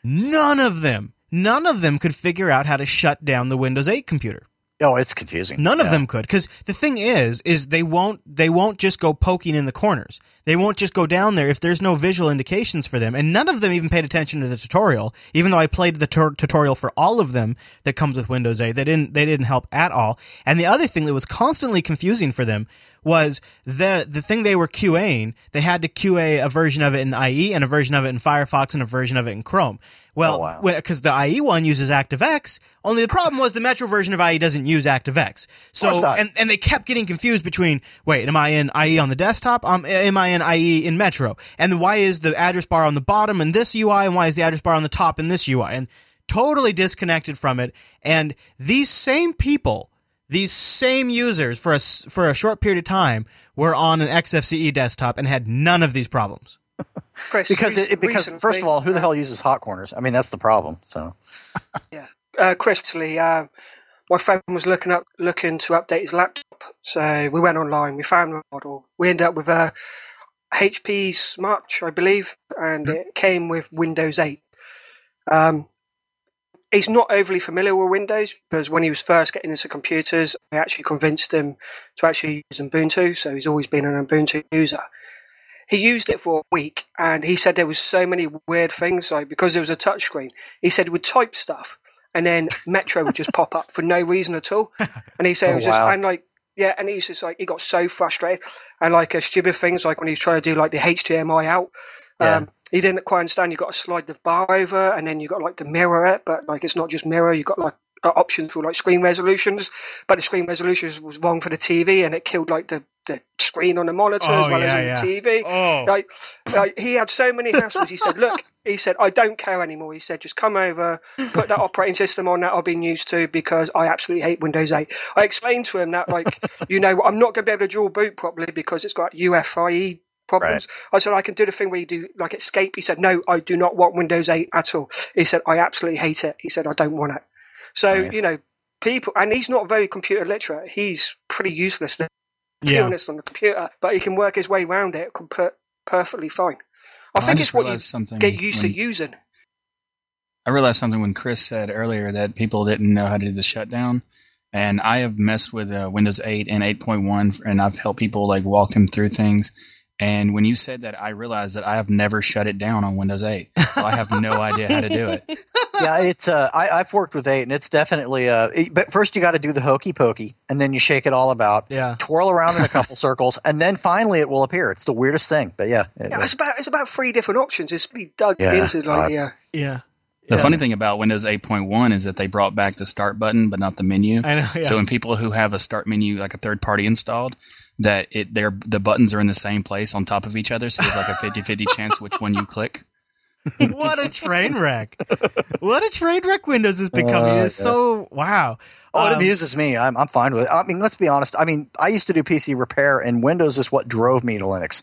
None of them, none of them could figure out how to shut down the Windows 8 computer. Oh, it's confusing. None of Yeah. them could, because the thing is, is they won't they won't just go poking in the corners. They won't just go down there if there's no visual indications for them. And none of them even paid attention to the tutorial, even though I played the tur- tutorial for all of them that comes with Windows 8. They didn't they didn't help at all. And the other thing that was constantly confusing for them was the the thing they were QAing. They had to QA a version of it in IE and a version of it in Firefox and a version of it in Chrome. Well, Oh, wow. because the IE one uses ActiveX, only the problem was the Metro version of IE doesn't use ActiveX. So, and, and they kept getting confused between, wait, am I in IE on the desktop? Um, am I in IE in Metro? And why is the address bar on the bottom in this UI and why is the address bar on the top in this UI? And totally disconnected from it. And these same people, these same users for a, for a short period of time were on an XFCE desktop and had none of these problems. Chris, because it, because recently- first of all, who the hell uses hot corners? I mean, that's the problem. So yeah, uh, Chris, uh, my friend was looking up, looking to update his laptop. So we went online, we found the model. We ended up with a HP Smart, I believe, and it came with Windows 8. Um, he's not overly familiar with Windows because when he was first getting into computers, I actually convinced him to actually use Ubuntu. So he's always been an Ubuntu user. He used it for a week, and he said there was so many weird things. Like because there was a touchscreen, he said he would type stuff, and then Metro would just pop up for no reason at all. And he said it Oh, was just and like yeah, and he's just like he got so frustrated, and like uh, stupid things like when he was trying to do like the HDMI out. Yeah. Um, he didn't quite understand. You got to slide the bar over, and then you got like to mirror it, but like it's not just mirror. You got like uh, options for like screen resolutions, but the screen resolutions was wrong for the TV, and it killed like the, the screen on the monitor as Oh, well yeah, as in yeah. the TV. Oh. Like, like he had so many hassles. He said, "Look," he said, "I don't care anymore." He said, "Just come over, put that operating system on that I've been used to because I absolutely hate Windows 8." I explained to him that, like, you know, I'm not going to be able to dual boot properly because it's got UEFI problems. I said I can do the thing where you do like escape. He said, "No, I do not want Windows 8 at all." He said, "I absolutely hate it." He said, "I don't want it." So Nice. you know, people, and he's not very computer literate. He's pretty useless. To Yeah. honest, on the computer, but he can work his way around it per- perfectly fine. I Well, think just it's what you something get used when- to using. I realized something when Chris said earlier that people didn't know how to do the shutdown. And I have messed with uh, Windows 8 and 8.1, and I've helped people like walk them through things. And when you said that, I realized that I have never shut it down on Windows 8, so I have no idea how to do it. yeah, it's uh, I, I've worked with eight, and it's definitely uh, it- but first you got to do the hokey pokey, and then you shake it all about, Yeah. twirl around in a couple circles, and then finally it will appear. It's the weirdest thing, but yeah, it- Yeah, it's about it's about three different options. It's really dug Yeah, into God. like yeah. Yeah. The Yeah. funny thing about Windows 8.1 is that they brought back the start button, but not the menu. I know. Yeah. So when people who have a start menu, like a third party installed, that it their the buttons are in the same place on top of each other, so there's like a 50-50 chance which one you click. what a train wreck! what a train wreck Windows is becoming. Uh, it's yeah. so wow. Oh, it Um, amuses me. I'm, I'm fine with it. I mean, let's be honest. I mean, I used to do PC repair, and Windows is what drove me to Linux.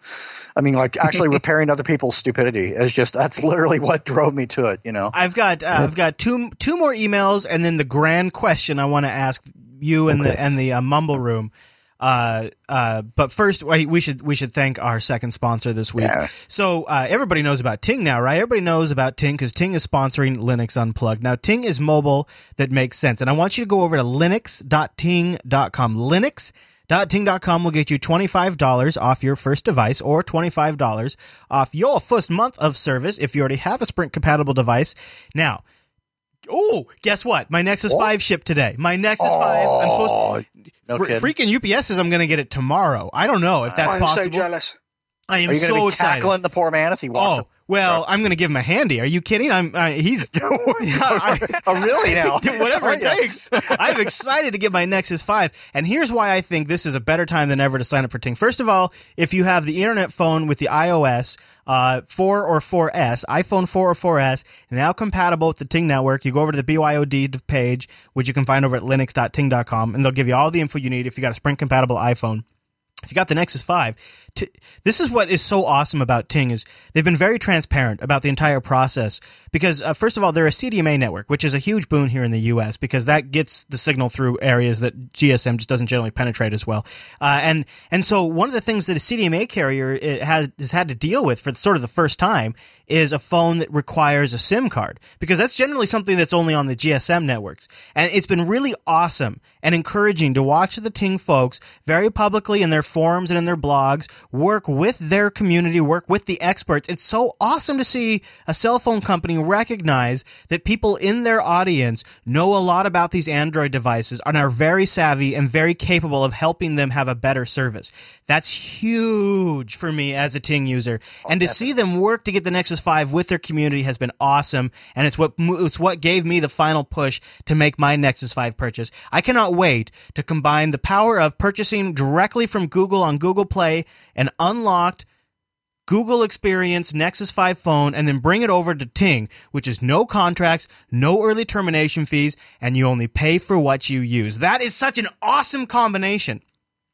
I mean, like actually repairing other people's stupidity is just that's literally what drove me to it. You know. I've got uh, I've got two two more emails and then the grand question I want to ask you and the and the uh, Mumble Room. Uh, uh, but first, we should we should thank our second sponsor this week. Yeah. So uh, everybody knows about Ting now, right? Everybody knows about Ting because Ting is sponsoring Linux Unplugged. Now Ting is mobile that makes sense, and I want you to go over to linux.ting.com. Linux.ting.com will get you $25 off your first device or $25 off your first month of service if you already have a Sprint compatible device. Now, oh, guess what? My Nexus 5 shipped today. My Nexus 5, I'm supposed Oh, no Fr- freaking UPS says I'm going to get it tomorrow. I don't know if that's I'm possible. so jealous. I am Are you so be excited. tackling the poor man as he walks? Oh well, I'm going to give him a handy. Are you kidding? I'm. Uh, he's. I- oh, really now? Whatever it takes. I'm excited to get my Nexus 5. And here's why I think this is a better time than ever to sign up for Ting. First of all, if you have the internet phone with the iOS uh, 4 or 4S, iPhone 4 or 4S, now compatible with the Ting network, you go over to the BYOD page, which you can find over at linux.ting.com, and they'll give you all the info you need if you got a Sprint compatible iPhone if you got the Nexus 5, t- this is what is so awesome about Ting is they've been very transparent about the entire process because uh, first of all they're a CDMA network, which is a huge boon here in the US because that gets the signal through areas that GSM just doesn't generally penetrate as well. Uh, and and so one of the things that a CDMA carrier uh, has has had to deal with for sort of the first time is a phone that requires a SIM card because that's generally something that's only on the GSM networks. And it's been really awesome and encouraging to watch the Ting folks very publicly in their forums and in their blogs work with their community, work with the experts. It's so awesome to see a cell phone company recognize that people in their audience know a lot about these Android devices and are very savvy and very capable of helping them have a better service. That's huge for me as a Ting user. Oh, and to see them work to get the Nexus 5 with their community has been awesome. And it's what, it's what gave me the final push to make my Nexus 5 purchase. I cannot wait to combine the power of purchasing directly from Google on Google Play and unlocked Google Experience Nexus 5 phone and then bring it over to Ting, which is no contracts, no early termination fees, and you only pay for what you use. That is such an awesome combination.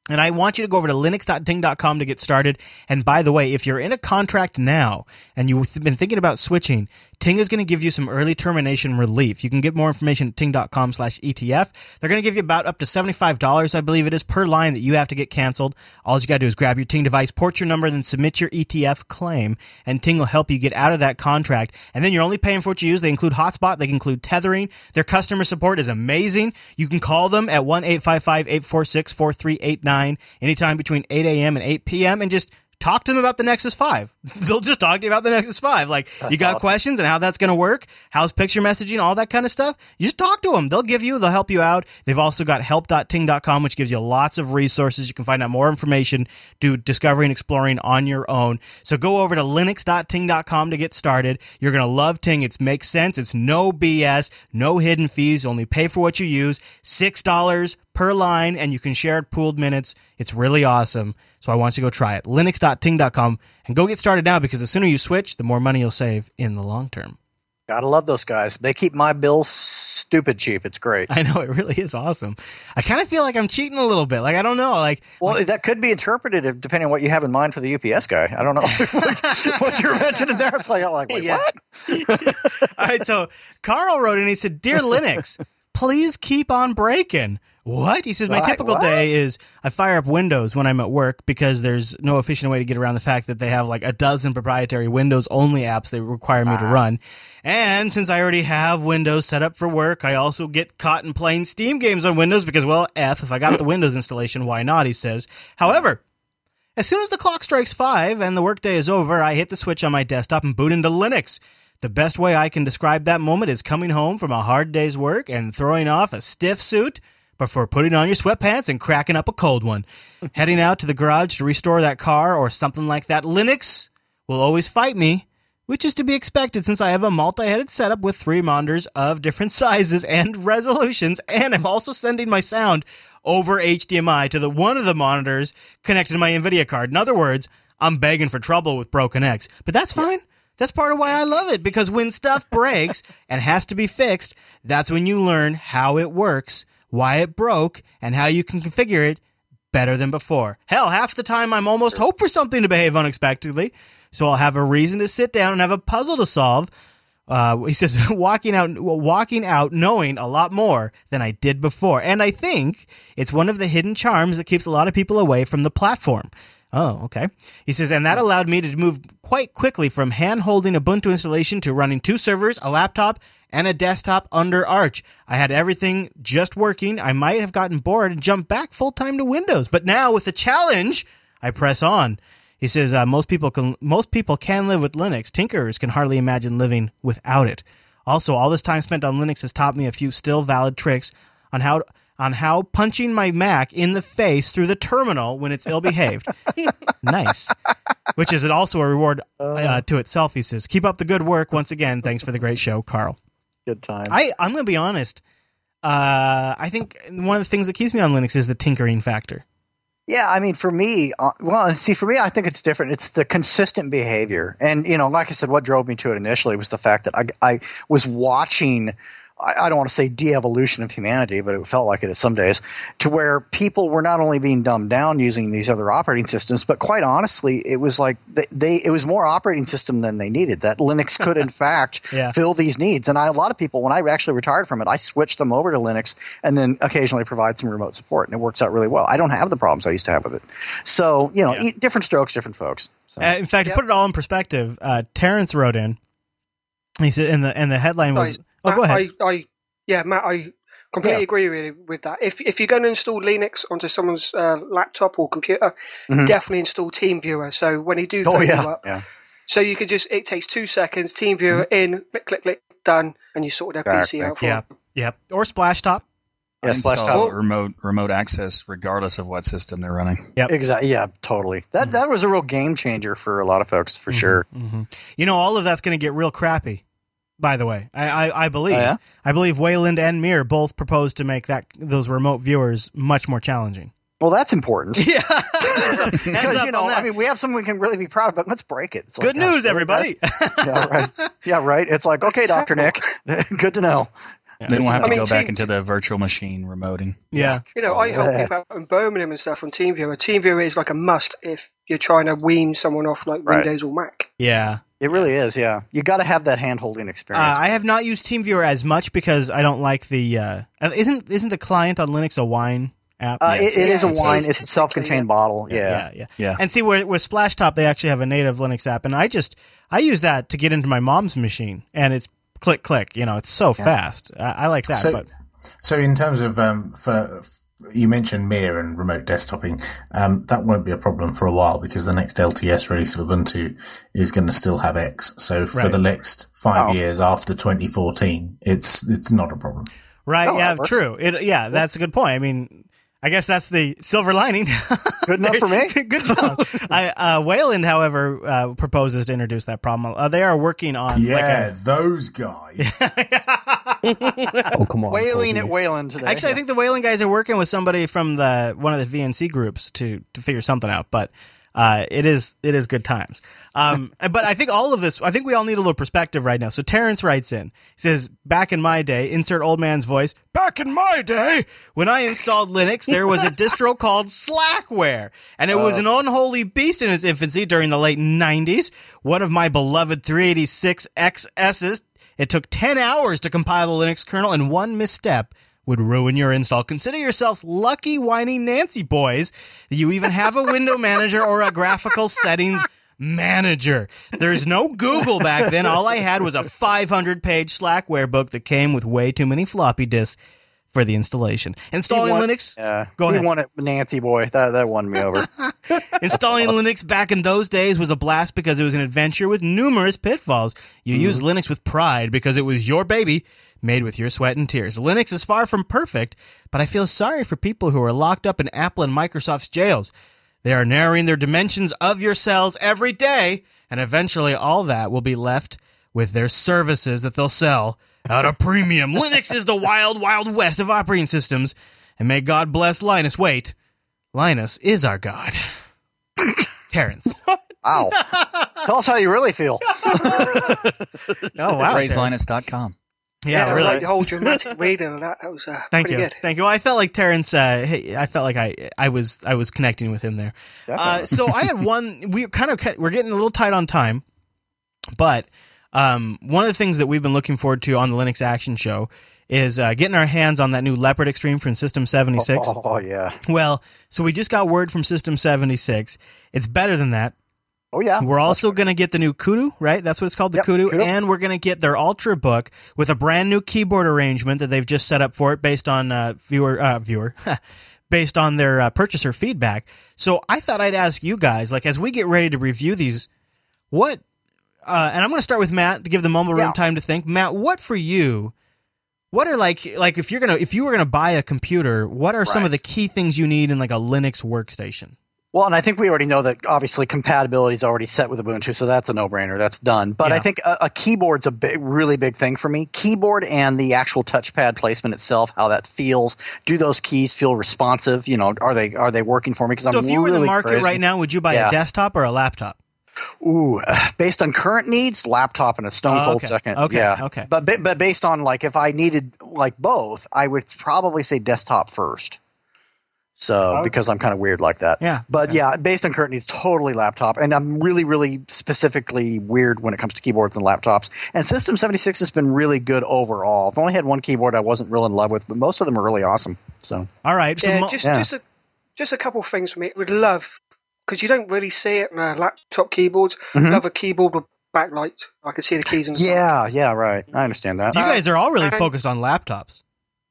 And I want you to go over to linux.ting.com to get started. And by the way, if you're in a contract now and you've been thinking about switching, Ting is going to give you some early termination relief. You can get more information at ting.com slash ETF. They're going to give you about up to $75, I believe it is, per line that you have to get canceled. All you got to do is grab your Ting device, port your number, then submit your ETF claim, and Ting will help you get out of that contract. And then you're only paying for what you use. They include hotspot, they can include tethering. Their customer support is amazing. You can call them at 1 855 846 4389 anytime between 8 a.m. and 8 p.m. and just talk to them about the Nexus 5. They'll just talk to you about the Nexus 5. Like, That's you got awesome. questions and how that's going to work, how's picture messaging, all that kind of stuff. You just talk to them. They'll give you, they'll help you out. They've also got help.ting.com, which gives you lots of resources. You can find out more information, do discovery and exploring on your own. So go over to linux.ting.com to get started. You're going to love Ting. It makes sense. It's no BS, no hidden fees. Only pay for what you use. $6 per line and you can share it pooled minutes. It's really awesome. So I want you to go try it. Linux.ting.com and go get started now because the sooner you switch, the more money you'll save in the long term. Gotta love those guys. They keep my bills stupid cheap. It's great. I know it really is awesome. I kind of feel like I'm cheating a little bit. Like I don't know. Like Well, that could be interpreted depending on what you have in mind for the UPS guy. I don't know what you're mentioning there. It's like, I'm like, wait, Yeah. what? all right. So Carl wrote and He said, "Dear Linux, please keep on breaking." What? He says, my Right, typical what? day is I fire up Windows when I'm at work because there's no efficient way to get around the fact that they have like a dozen proprietary Windows only apps they require me to run. And since I already have Windows set up for work, I also get caught in playing Steam games on Windows because, well, F, if I got the Windows installation, why not? He says. However, as soon as the clock strikes five and the workday is over, I hit the switch on my desktop and boot into Linux. The best way I can describe that moment is coming home from a hard day's work and throwing off a stiff suit before putting on your sweatpants and cracking up a cold one. Heading out to the garage to restore that car or something like that. Linux will always fight me, which is to be expected since I have a multi-headed setup with three monitors of different sizes and resolutions, and I'm also sending my sound over HDMI to the one of the monitors connected to my Nvidia card. In other words, I'm begging for trouble with Broken X, but that's fine. That's part of why I love it because when stuff breaks and has to be fixed, that's when you learn how it works, why it broke, and how you can configure it better than before. Hell, half the time I'm almost hope for something to behave unexpectedly, so I'll have a reason to sit down and have a puzzle to solve. Uh, he says walking out, walking out, knowing a lot more than I did before, and I think it's one of the hidden charms that keeps a lot of people away from the platform. Oh, okay. He says, and that allowed me to move quite quickly from hand holding Ubuntu installation to running two servers, a laptop, and a desktop under Arch. I had everything just working. I might have gotten bored and jumped back full time to Windows, but now with the challenge, I press on. He says uh, most people can most people can live with Linux. Tinkerers can hardly imagine living without it. Also, all this time spent on Linux has taught me a few still valid tricks on how on how punching my Mac in the face through the terminal when it's ill behaved. nice. Which is also a reward uh, to itself. He says, "Keep up the good work." Once again, thanks for the great show, Carl. Good time. I I'm going to be honest. Uh, I think one of the things that keeps me on Linux is the tinkering factor. Yeah, I mean, for me, uh, well, see, for me, I think it's different. It's the consistent behavior, and you know, like I said, what drove me to it initially was the fact that I, I was watching. I, I don't want to say de-evolution of humanity, but it felt like it at some days, to where people were not only being dumbed down using these other operating systems, but quite honestly, it was like they, they it was more operating system than they needed. That Linux could, in fact, Yeah. fill these needs. And I, a lot of people, when I actually retired from it, I switched them over to Linux and then occasionally provide some remote support, and it works out really well. I don't have the problems I used to have with it. So you know, Yeah. e- different strokes, different folks. So. Uh, in fact, to put it all in perspective, uh, Terrence wrote in. He said, and the and the headline was, Sorry, "Oh, Matt, go ahead." I, I, yeah, Matt, I Completely Yeah. agree really with that. If if you're going to install Linux onto someone's uh, laptop or computer, Mhm. definitely install TeamViewer. So when you do Oh phone yeah, up, yeah. so you can just it takes two seconds. TeamViewer in, click click click, done, and you sort their Exactly. PC out. For Yeah. them. Yep. Or Splashtop. Yeah, I Splashtop. remote remote access regardless of what system they're running. Yep. Exactly. Yeah, totally. That that was a real game changer for a lot of folks, for sure. hmm You know, all of that's going to get real crappy. By the way, I I, I believe Oh, yeah? I believe Wayland and Mir both proposed to make that those remote viewers much more challenging. Well, that's important. Yeah. because you know. I mean, we have something we can really be proud of, but let's break it. It's Good gosh, news, really, everybody. yeah, right. Yeah, right. It's like, okay, Doctor Nick, good to know. Then we'll have I to mean, go back team- into the virtual machine remoting. yeah. You know, I help people out in Birmingham and stuff on TeamViewer. TeamViewer is like a must if you're trying to wean someone off like Right. Windows or Mac. Yeah. It really is. Yeah, you got to have that hand holding Uh, experience. I have not used TeamViewer as much because I don't like the. Uh, isn't isn't the client on Linux a wine app? uh, yes. it, it is a Yeah, it's- wine. it's It's a self-contained bottle. Yeah. yeah, yeah. Yeah. And see, where with Splashtop, they actually have a native Linux app, and I just I use that to get into my mom's machine, and it's click click. You know, it's so fast. I, I like that. So, but so in terms of um, for you mentioned Mir and remote desktoping, um, that won't be a problem for a while because the next LTS release of Ubuntu is going to still have X. So for Right. the next five Oh. years after 2014, it's it's not a problem. right, Oh, yeah, that true. It, yeah, that's a good point. I mean. I guess that's the silver lining. Good enough for me. Good job. I, uh, Wayland, however, uh, proposes to introduce that problem. Uh, they are working on Yeah, like those guys. Oh, come on. Wailing Toby. at Wayland today. a, actually, I think the Wayland guys are working with somebody from the one of the VNC groups to to figure something out. But uh, it is it is good times. Um, but I think all of this, I think we all need a little perspective right now. So Terrence writes in, he says, "Back in my day, insert old man's voice. Back in my day, when I installed Linux, there was a distro called Slackware, and it was an unholy beast in its infancy during the late '90s. One of my beloved 386 XSs. It took 10 hours to compile the Linux kernel, and one misstep." Would ruin your install. Consider yourselves lucky, whiny Nancy boys that you even have a window manager or a graphical settings manager. There's no Google back then. All I had was a 500 page Slackware book that came with way too many floppy disks for the installation. Installing won- Linux, Yeah, Go he ahead. won it, Nancy boy. That that won me over. installing Linux back in those days was a blast because it was an adventure with numerous pitfalls. You mm-hmm. used Linux with pride because it was your baby, made with your sweat and tears. Linux is far from perfect, but I feel sorry for people who are locked up in Apple and Microsoft's jails. They are narrowing their dimensions of your cells every day, and eventually all that will be left with their services that they'll sell at a premium. Linux is the wild, wild west of operating systems, and may God bless Linus. Wait, Linus is our God. Terrence. Wow. Tell us how you really feel. Oh, wow. Terrence. PraiseLinus.com. Yeah, I really. like the whole dramatic reading of that. That was uh, Thank you, good. thank you. Well, I felt like Terrence. Uh, I felt like I, I was, I was connecting with him there. Uh, so I had one. We kind of, we're getting a little tight on time, but um, one of the things that we've been looking forward to on the Linux Action Show is uh, getting our hands on that new Leopard Extreme from System seventy six. Oh yeah. Well, so we just got word from System seventy six. It's better than that. Oh yeah. We're also going to get the new Kudu, right? That's what it's called, the Yep, Kudu. Kudu. And we're going to get their Ultra book with a brand new keyboard arrangement that they've just set up for it based on uh, viewer uh, viewer based on their uh, purchaser feedback. So I thought I'd ask you guys, like as we get ready to review these, what? Uh, and I'm going to start with Matt to give the mumble room Yeah. time to think. Matt, what for you? What are like like if you're gonna if you were gonna buy a computer, what are some of the key things you need in like a Linux workstation? Well, and I think we already know that obviously compatibility is already set with Ubuntu, so that's a no-brainer. That's done. But Yeah. I think a, a keyboard's a big, really big thing for me. Keyboard and the actual touchpad placement itself, how that feels. Do those keys feel responsive? You know, are they are they working for me? Because I'm if you were in the market crazy. right now, would you buy a desktop or a laptop? Ooh, based on current needs, laptop in a stone Oh, cold okay. second. Okay, yeah. okay. But ba- but based on like if I needed like both, I would probably say desktop first. So oh, Okay. because I'm kind of weird like that. Yeah, But okay. yeah, based on current needs, totally laptop. And I'm really really specifically weird when it comes to keyboards and laptops. And System 76 has been really good overall. I've only had one keyboard I wasn't real in love with, but most of them are really awesome. So All right. So yeah, mo- just yeah. just a just a couple of things for me. Would love because you don't really see it on a laptop keyboard. Mhm. Love a keyboard with backlight. I can see the keys and stuff. yeah, yeah, right. I understand that. you guys are all really and- focused on laptops.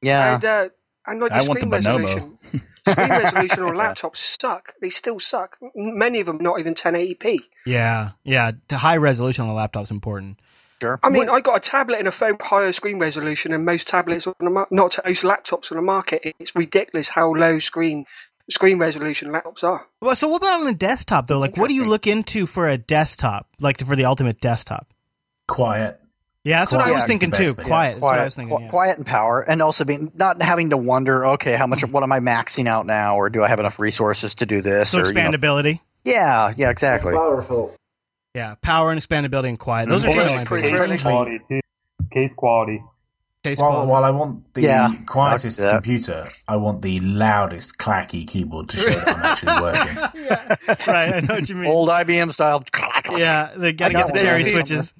Yeah. And, uh, and like I the want the screen Bonobo. resolution. screen resolution on laptops suck. They still suck. Many of them not even 1080p. Yeah, yeah. To high resolution on the laptop's important. Sure. I mean, I got a tablet and a phone higher screen resolution than most tablets on the mar- not most laptops on the market. It's ridiculous how low screen screen resolution laptops are. Well, so what about on a desktop though? Like, what do you look into for a desktop? Like for the ultimate desktop? Quiet. Yeah, that's what I was is thinking too. thing. Quiet. That's what I quiet, was thinking. yeah. quiet and power, and also being not having to wonder, okay, how much, what am I maxing out now, or do I have enough resources to do this? So or, you know- expandability. yeah, yeah, exactly. Powerful. Yeah, power and expandability and quiet. Those are Mhm. two of Yeah, my pretty big- really- Quality. Case quality. Case While, while I want the Yeah, quietest I like that. computer, I want the loudest clacky keyboard to show that I'm actually working. right, I know what you mean. Old IBM style. Yeah, they gotta I get the cherry switches.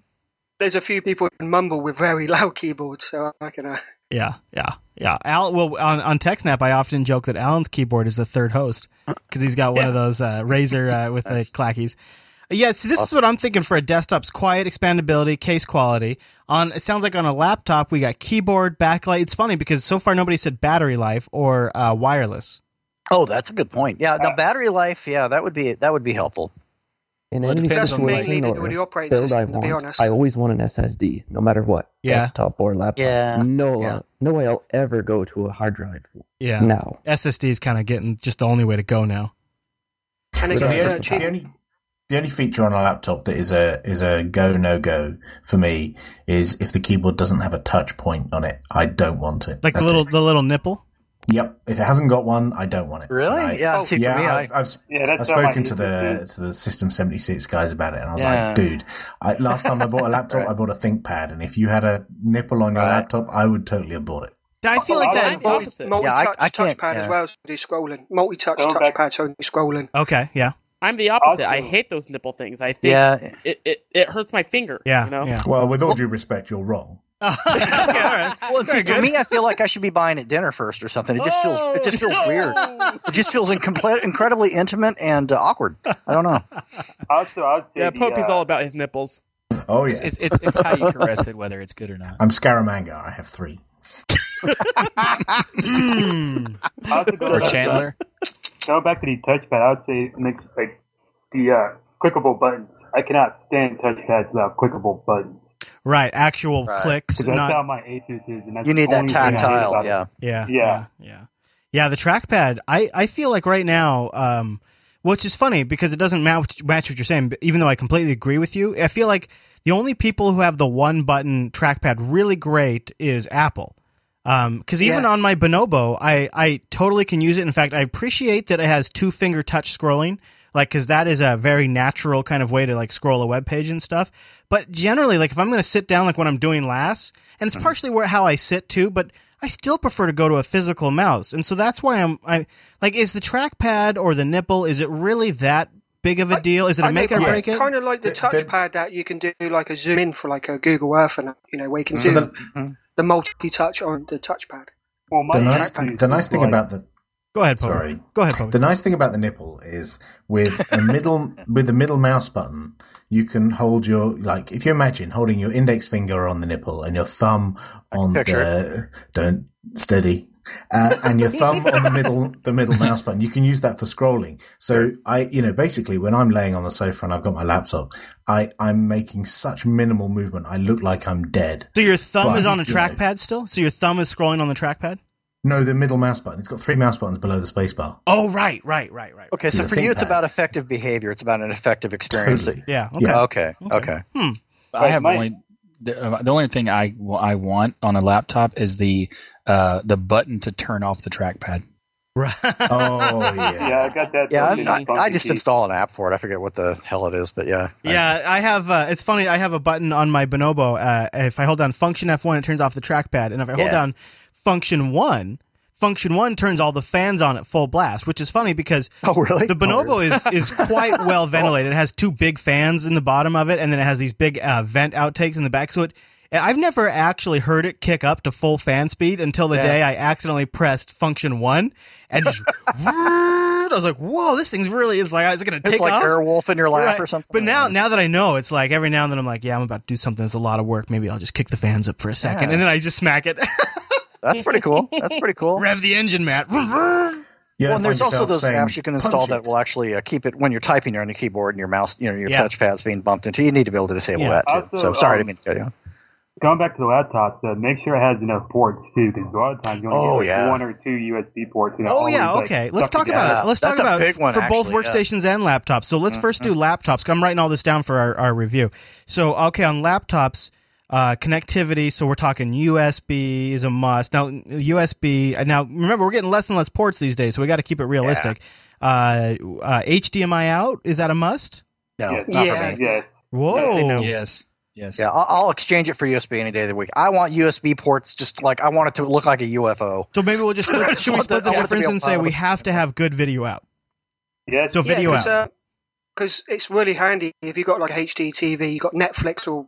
There's a few people who mumble with very loud keyboards, so I can. Uh, Yeah, yeah, yeah. Al, well, on on TechSnap, I often joke that Allan's keyboard is the third host because he's got one of those uh, Razer uh, with the clackies. Yeah, see, this is what I'm thinking for a desktop's quiet expandability, case quality. On it sounds like on a laptop we got keyboard, backlight. It's funny because so far nobody said battery life or uh, wireless. Oh, that's a good point. Yeah, the battery life. Yeah, that would be that would be helpful. In Well, it any depends on the- mainly situation to do with the operating build I system, to be want, honest. I always want an SSD, no matter what. Yeah. Desktop or laptop. Yeah, No, yeah. uh, no way I'll ever go to a hard drive Yeah, now. SSD is kind of getting just the only way to go now. and So it's the, only, cheap. The only feature on a laptop that is a is a go no go for me is if the keyboard doesn't have a touch point on it, I don't want it. Like the little it. the little nipple. Yep. If it hasn't got one, I don't want it. Really? Right? Yeah. Oh, see, yeah, me, I, I've, I've, Yeah, I've that's how my spoken to the Asus to the System seventy six guys about it, and I was Yeah. like, dude, I, last time I bought a laptop, Right. I bought a ThinkPad, and if you had a nipple on your Right. laptop, I would totally have bought it. I feel like Oh, that. I'm the multi Yeah, I- touch I can't- touchpad as well, so do scrolling. Multi touch touchpad, so do scrolling. Okay, yeah, I'm the opposite. I hate those nipple things. I think yeah, it, it, it hurts my finger. yeah, you know? yeah. Well, with all due respect, you're wrong. okay, all right. Well, see, for me, I feel like I should be buying at dinner first or something. It just feels it just feels weird. It just feels incomplete, incredibly intimate and uh, awkward. I don't know. Also, I would say Yeah, the, Popey's uh, all about his nipples. Oh yeah, It's, it's it's it's how you caress it, whether it's good or not. I'm Scaramanga. I have three. Mm. I also go Or Chandler. Going back to the touchpad, I would say next like the uh, clickable buttons. I cannot stand touchpads without clickable buttons. Right, actual Right. clicks, Because that's how my Asus is. And that's You need that only thing I hate tactile. Yeah. yeah, Yeah. yeah, yeah. Yeah, the trackpad. I I feel like right now, um, which is funny because it doesn't match match what you're saying. But even though I completely agree with you, I feel like the only people who have the one button trackpad really great is Apple. Um, because even Yeah. on my Bonobo, I, I totally can use it. In fact, I appreciate that it has two finger touch scrolling, like because that is a very natural kind of way to like scroll a web page and stuff. But generally, like if I'm going to sit down, like when I'm doing LAS, and it's mm-hmm. partially where how I sit too, but I still prefer to go to a physical mouse, and so that's why I'm I like is the trackpad or the nipple is it really that big of a deal? Is it a I make it or break it's it? kind of like the The- the- touchpad that you can do like a zoom in for like a Google Earth and you know where you can mm-hmm. So do the, the multi touch on the touchpad. Well, my the nice thing, the nice thing about the Go ahead, Pope. Sorry. Go ahead, Pope. The nice thing about the nipple is with a middle with the middle mouse button, you can hold your like if you imagine holding your index finger on the nipple and your thumb on Picture the don't steady. Uh, and your thumb on the middle, the middle mouse button, you can use that for scrolling. So I, you know, basically when I'm laying on the sofa and I've got my laptop, I, I'm making such minimal movement. I look like I'm dead. So your thumb But, is on a you know- trackpad still? So your thumb is scrolling on the trackpad? No, the middle mouse button. It's got three mouse buttons below the spacebar. Oh, right, right, right, right. Okay, so Yeah, for you, it's about effective behavior. It's about an effective experience. Totally. Yeah. Okay. Yeah. Okay. Okay. Hmm. I have my- only the, uh, the only thing I I want on a laptop is the uh, the button to turn off the trackpad. Right. Oh yeah. Yeah, I got that. Yeah, I, I, I just install an app for it. I forget what the hell it is, but yeah. Yeah, I have. Uh, it's funny. I have a button on my Bonobo. Uh, if I hold down Function F1, it turns off the trackpad, and if I hold Yeah. down Function One, Function One turns all the fans on at full blast. Which is funny because Oh, really? the Bonobo is is quite well ventilated. It has two big fans in the bottom of it, and then it has these big uh, vent outtakes in the back. So it. I've never actually heard it kick up to full fan speed until the Yeah. day I accidentally pressed function one and just I was like, "Whoa, this thing's really is like is it going to take It's like off?" Airwolf in your lap Right. or something. But now, now that I know, it's like every now and then I'm like, yeah, I'm about to do something that's a lot of work. Maybe I'll just kick the fans up for a second, Yeah. and then I just smack it. That's pretty cool. That's pretty cool. Rev the engine, Matt. Vroom, vroom. Well, and there's also those saying, apps you can install that will actually uh, keep it when you're typing on your keyboard and your mouse, you know, your Yeah. touchpad's being bumped into. You need to be able to disable Yeah. that too. Also, so sorry, I um, didn't mean to cut you. Going back to the laptops, uh, make sure it has enough ports too, because a lot of times you only Oh, get like yeah. one or two USB ports. You know, Oh always, yeah, like, okay. Let's talk about it. Let's That's talk about big one, for both actually, yeah. workstations and laptops. So let's first do laptops. I'm writing all this down for our, our review. So okay, on laptops, uh, connectivity. So we're talking USB is a must. Now USB. uh, Now remember, we're getting less and less ports these days, so we got to keep it realistic. Uh, uh, HDMI out is that a must? No, Yes. not Yeah. for me. Yes. Whoa. no. Yes. Yes. Yeah, I'll, I'll exchange it for USB any day of the week. I want USB ports, just like I want it to look like a UFO. So maybe we'll just split, should we split the- the I want it to be difference and say we have to have good video out. Yeah. So video out. Because it's really handy if you've got like a HD TV, you've got Netflix or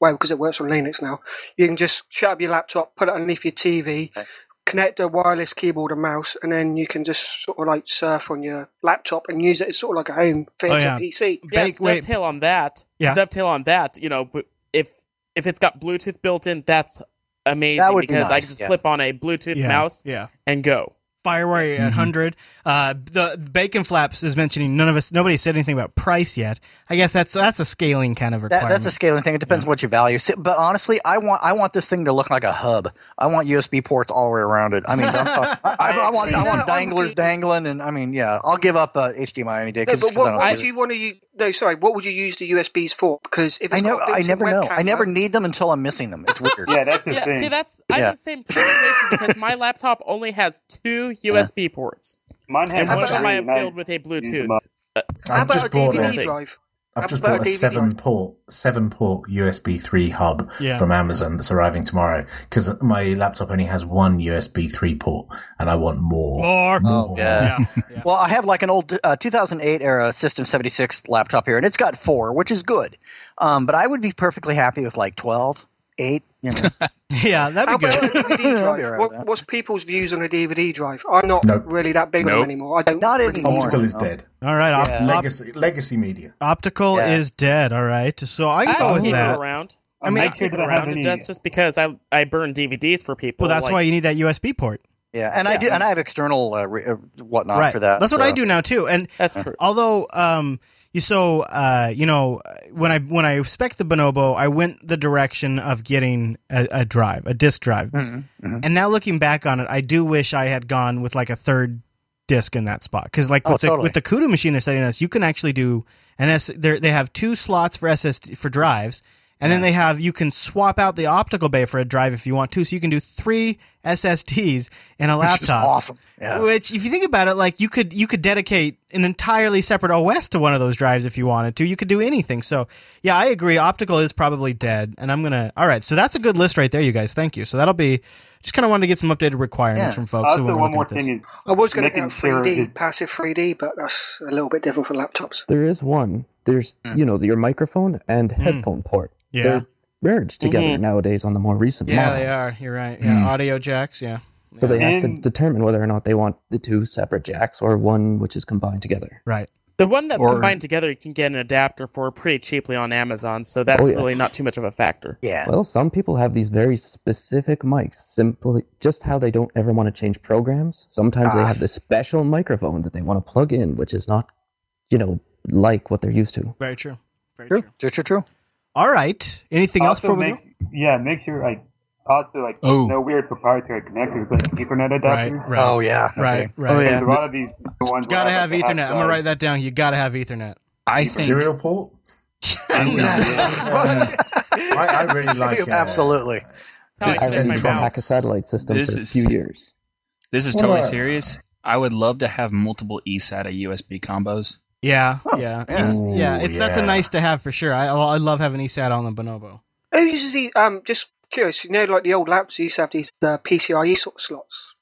well, because it works on Linux now. You can just shut up your laptop, put it underneath your TV, Okay. connect a wireless keyboard and mouse, and then you can just sort of like surf on your laptop and use it as sort of like a home theater Oh, yeah. PC. Yeah, Bake- to dovetail on that. Yeah. To dovetail on that, you know, if if it's got Bluetooth built in, that's amazing That would be because I nice, can just yeah. flip on a Bluetooth Yeah. mouse Yeah. and go. Firewire at 100. Uh, the Bacon Flaps is mentioning none of us, nobody said anything about price yet. I guess that's that's a scaling kind of That, requirement. that's a scaling thing. It depends what you value. See, But honestly, I want I want this thing to look like a hub. I want USB ports all the way around it. I mean, I'm talking- I, I, I want See, I want that danglers would be- dangling, and I mean, yeah, I'll give up uh, HDMI any day. No, 'cause- but 'cause I what, don't what would you want to use? No, sorry. What would you use the USBs for? Because if I know. I built-in never know. I never need them until I'm missing them. It's weird. Yeah, that's the Yeah, thing. see, that's I'm Yeah. the same situation because my laptop only has two USB ports, Mine has and one of three, them I have filled with a Bluetooth. them I've just bought a, drive? I've just bought a a seven drive? port seven port USB three hub Yeah. from Amazon that's arriving tomorrow because my laptop only has one USB three port and I want more. More. More. yeah. yeah. Well, I have like an old uh, 2008 era System 76 laptop here, and it's got four, which is good. Um, but I would be perfectly happy with like 12, 8. You know, Yeah, that'd How be about good. a DVD drive? What, what's people's views on a DVD drive? I'm not Nope. really that big on Nope. them anymore. I don't. Not anymore. Optical is no. dead. All right. Op- Yeah. Legacy legacy media. optical Yeah. is dead. All right. So I can I go with keep that. it around. I mean, make I sure keep it that I have around. any. That's just because I I burn DVDs for people. Well, that's like- why you need that USB port. Yeah, and I do, and I have external uh, re- uh, whatnot right. for that. That's what I do now too. And That's true. although um you so uh you know when I when I spec the Bonobo, I went the direction of getting a, a drive, a disk drive. Mm-hmm, And now looking back on it, I do wish I had gone with like a third disk in that spot because like Oh, with the totally. with the Kudu machine they're setting us, you can actually do an S. they're- They have two slots for SSD for drives. And then they have you can swap out the optical bay for a drive if you want to, so you can do three SSDs in a Which is laptop. awesome. Yeah. Which, if you think about it, like you could you could dedicate an entirely separate OS to one of those drives if you wanted to. You could do anything. So yeah, I agree. Optical is probably dead, and I'm gonna. All right, so that's a good list right there, you guys. Thank you. So that'll be just kind of wanted to get some updated requirements Yeah. from folks. Also, when we're one more at thing is I was going to making get 3D, it- passive 3D, but that's a little bit different for laptops. There is one. There's hmm. you know your microphone and hmm. headphone port. Yeah. They're merged together Mhm. nowadays on the more recent Yeah, models. they are. You're right. Yeah, Mm. audio jacks. Yeah. So they have to determine whether or not they want the two separate jacks or one which is combined together. Right. The one that's Or- combined together, you can get an adapter for pretty cheaply on Amazon, so that's Oh, yeah. really not too much of a factor. Yeah. Well, some people have these very specific mics, simply just how they don't ever want to change programs. Sometimes they Ah. have this special microphone that they want to plug in, which is not, you know, like what they're used to. Very true. Very True. true. True. True. True. All right. Anything else also before we make, go? yeah, make sure like also like Oh. no weird proprietary connectors like Ethernet adapters. Right. Oh yeah. Right. Okay. Right. Oh, yeah. Because a lot of these ones Gotta will have like, a Ethernet. I'm gonna write that down. You gotta have Ethernet. I think Serial port. I, I really like uh, Absolutely. I This is connect ran central. a hack a satellite system This for a is- few years. this is totally serious. I would love to have multiple eSATA USB combos. Yeah. Yeah. It's- Ooh, yeah. It's that's a nice to have for sure. I I love having eSATA on the Bonobo. Who uses these? Um, just curious. You know, like the old laptops used to have these uh, PCIe sort of slots.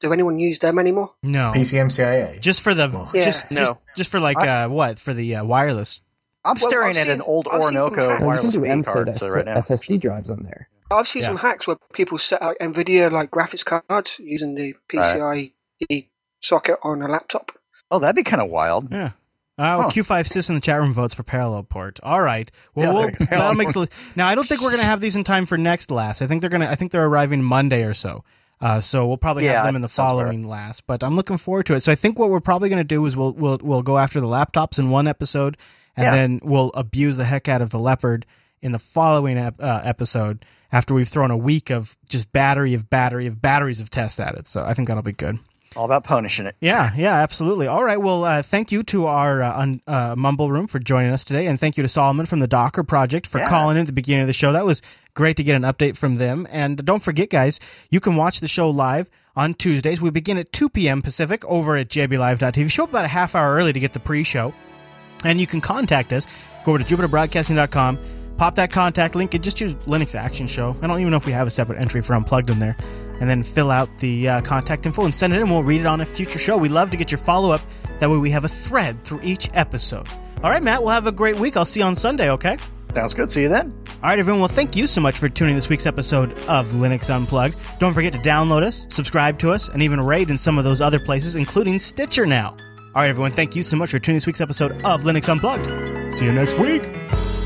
Do anyone use them anymore? No. PCMCIA. Just for the Oh. Yeah. just No. just just for like uh what for the uh, wireless. I'm Well, staring I've at an seen- old I've seen Orinoco some Now, you can wireless do speed mSATA card so right now. SSD drives on there. I've seen Yeah. some hacks where people set out NVIDIA like graphics cards using the PCIe socket on a laptop. Oh, that'd be kind of wild. Yeah. Uh, Huh. Q5 Sys in the chat room votes for parallel port. All right. Well, Yeah, we'll that'll make the now. I don't think we're gonna have these in time for next last. I think they're gonna. I think they're arriving Monday or so. Uh, so we'll probably Yeah, have them in the that sounds better. following last, but I'm looking forward to it. So I think what we're probably going to do is we'll we'll we'll go after the laptops in one episode, and Yeah. then we'll abuse the heck out of the leopard in the following ep- uh, episode after we've thrown a week of just battery of battery of batteries of tests at it. So I think that'll be good. All about punishing it. Yeah, yeah, absolutely. All right. Well, uh, thank you to our uh, un, uh, Mumble Room for joining us today, and thank you to Solomon from the Docker Project for Yeah. calling in at the beginning of the show. That was great to get an update from them. And don't forget, guys, you can watch the show live on Tuesdays. We begin at 2 p.m. Pacific over at jblive.tv. Show up about a half hour early to get the pre-show. And you can contact us. Go over to jupiterbroadcasting.com, pop that contact link, and just choose Linux Action Show. I don't even know if we have a separate entry for Unplugged in there. And then fill out the uh, contact info and send it in. We'll read it on a future show. We love to get your follow up. That way we have a thread through each episode. All right, Matt, we'll have a great week. I'll see you on Sunday, okay? Sounds good. See you then. All right, everyone. Well, thank you so much for tuning in this week's episode of Linux Unplugged. Don't forget to download us, subscribe to us, and even rate in some of those other places, including Stitcher now. All right, everyone. Thank you so much for tuning in this week's episode of Linux Unplugged. See you next week.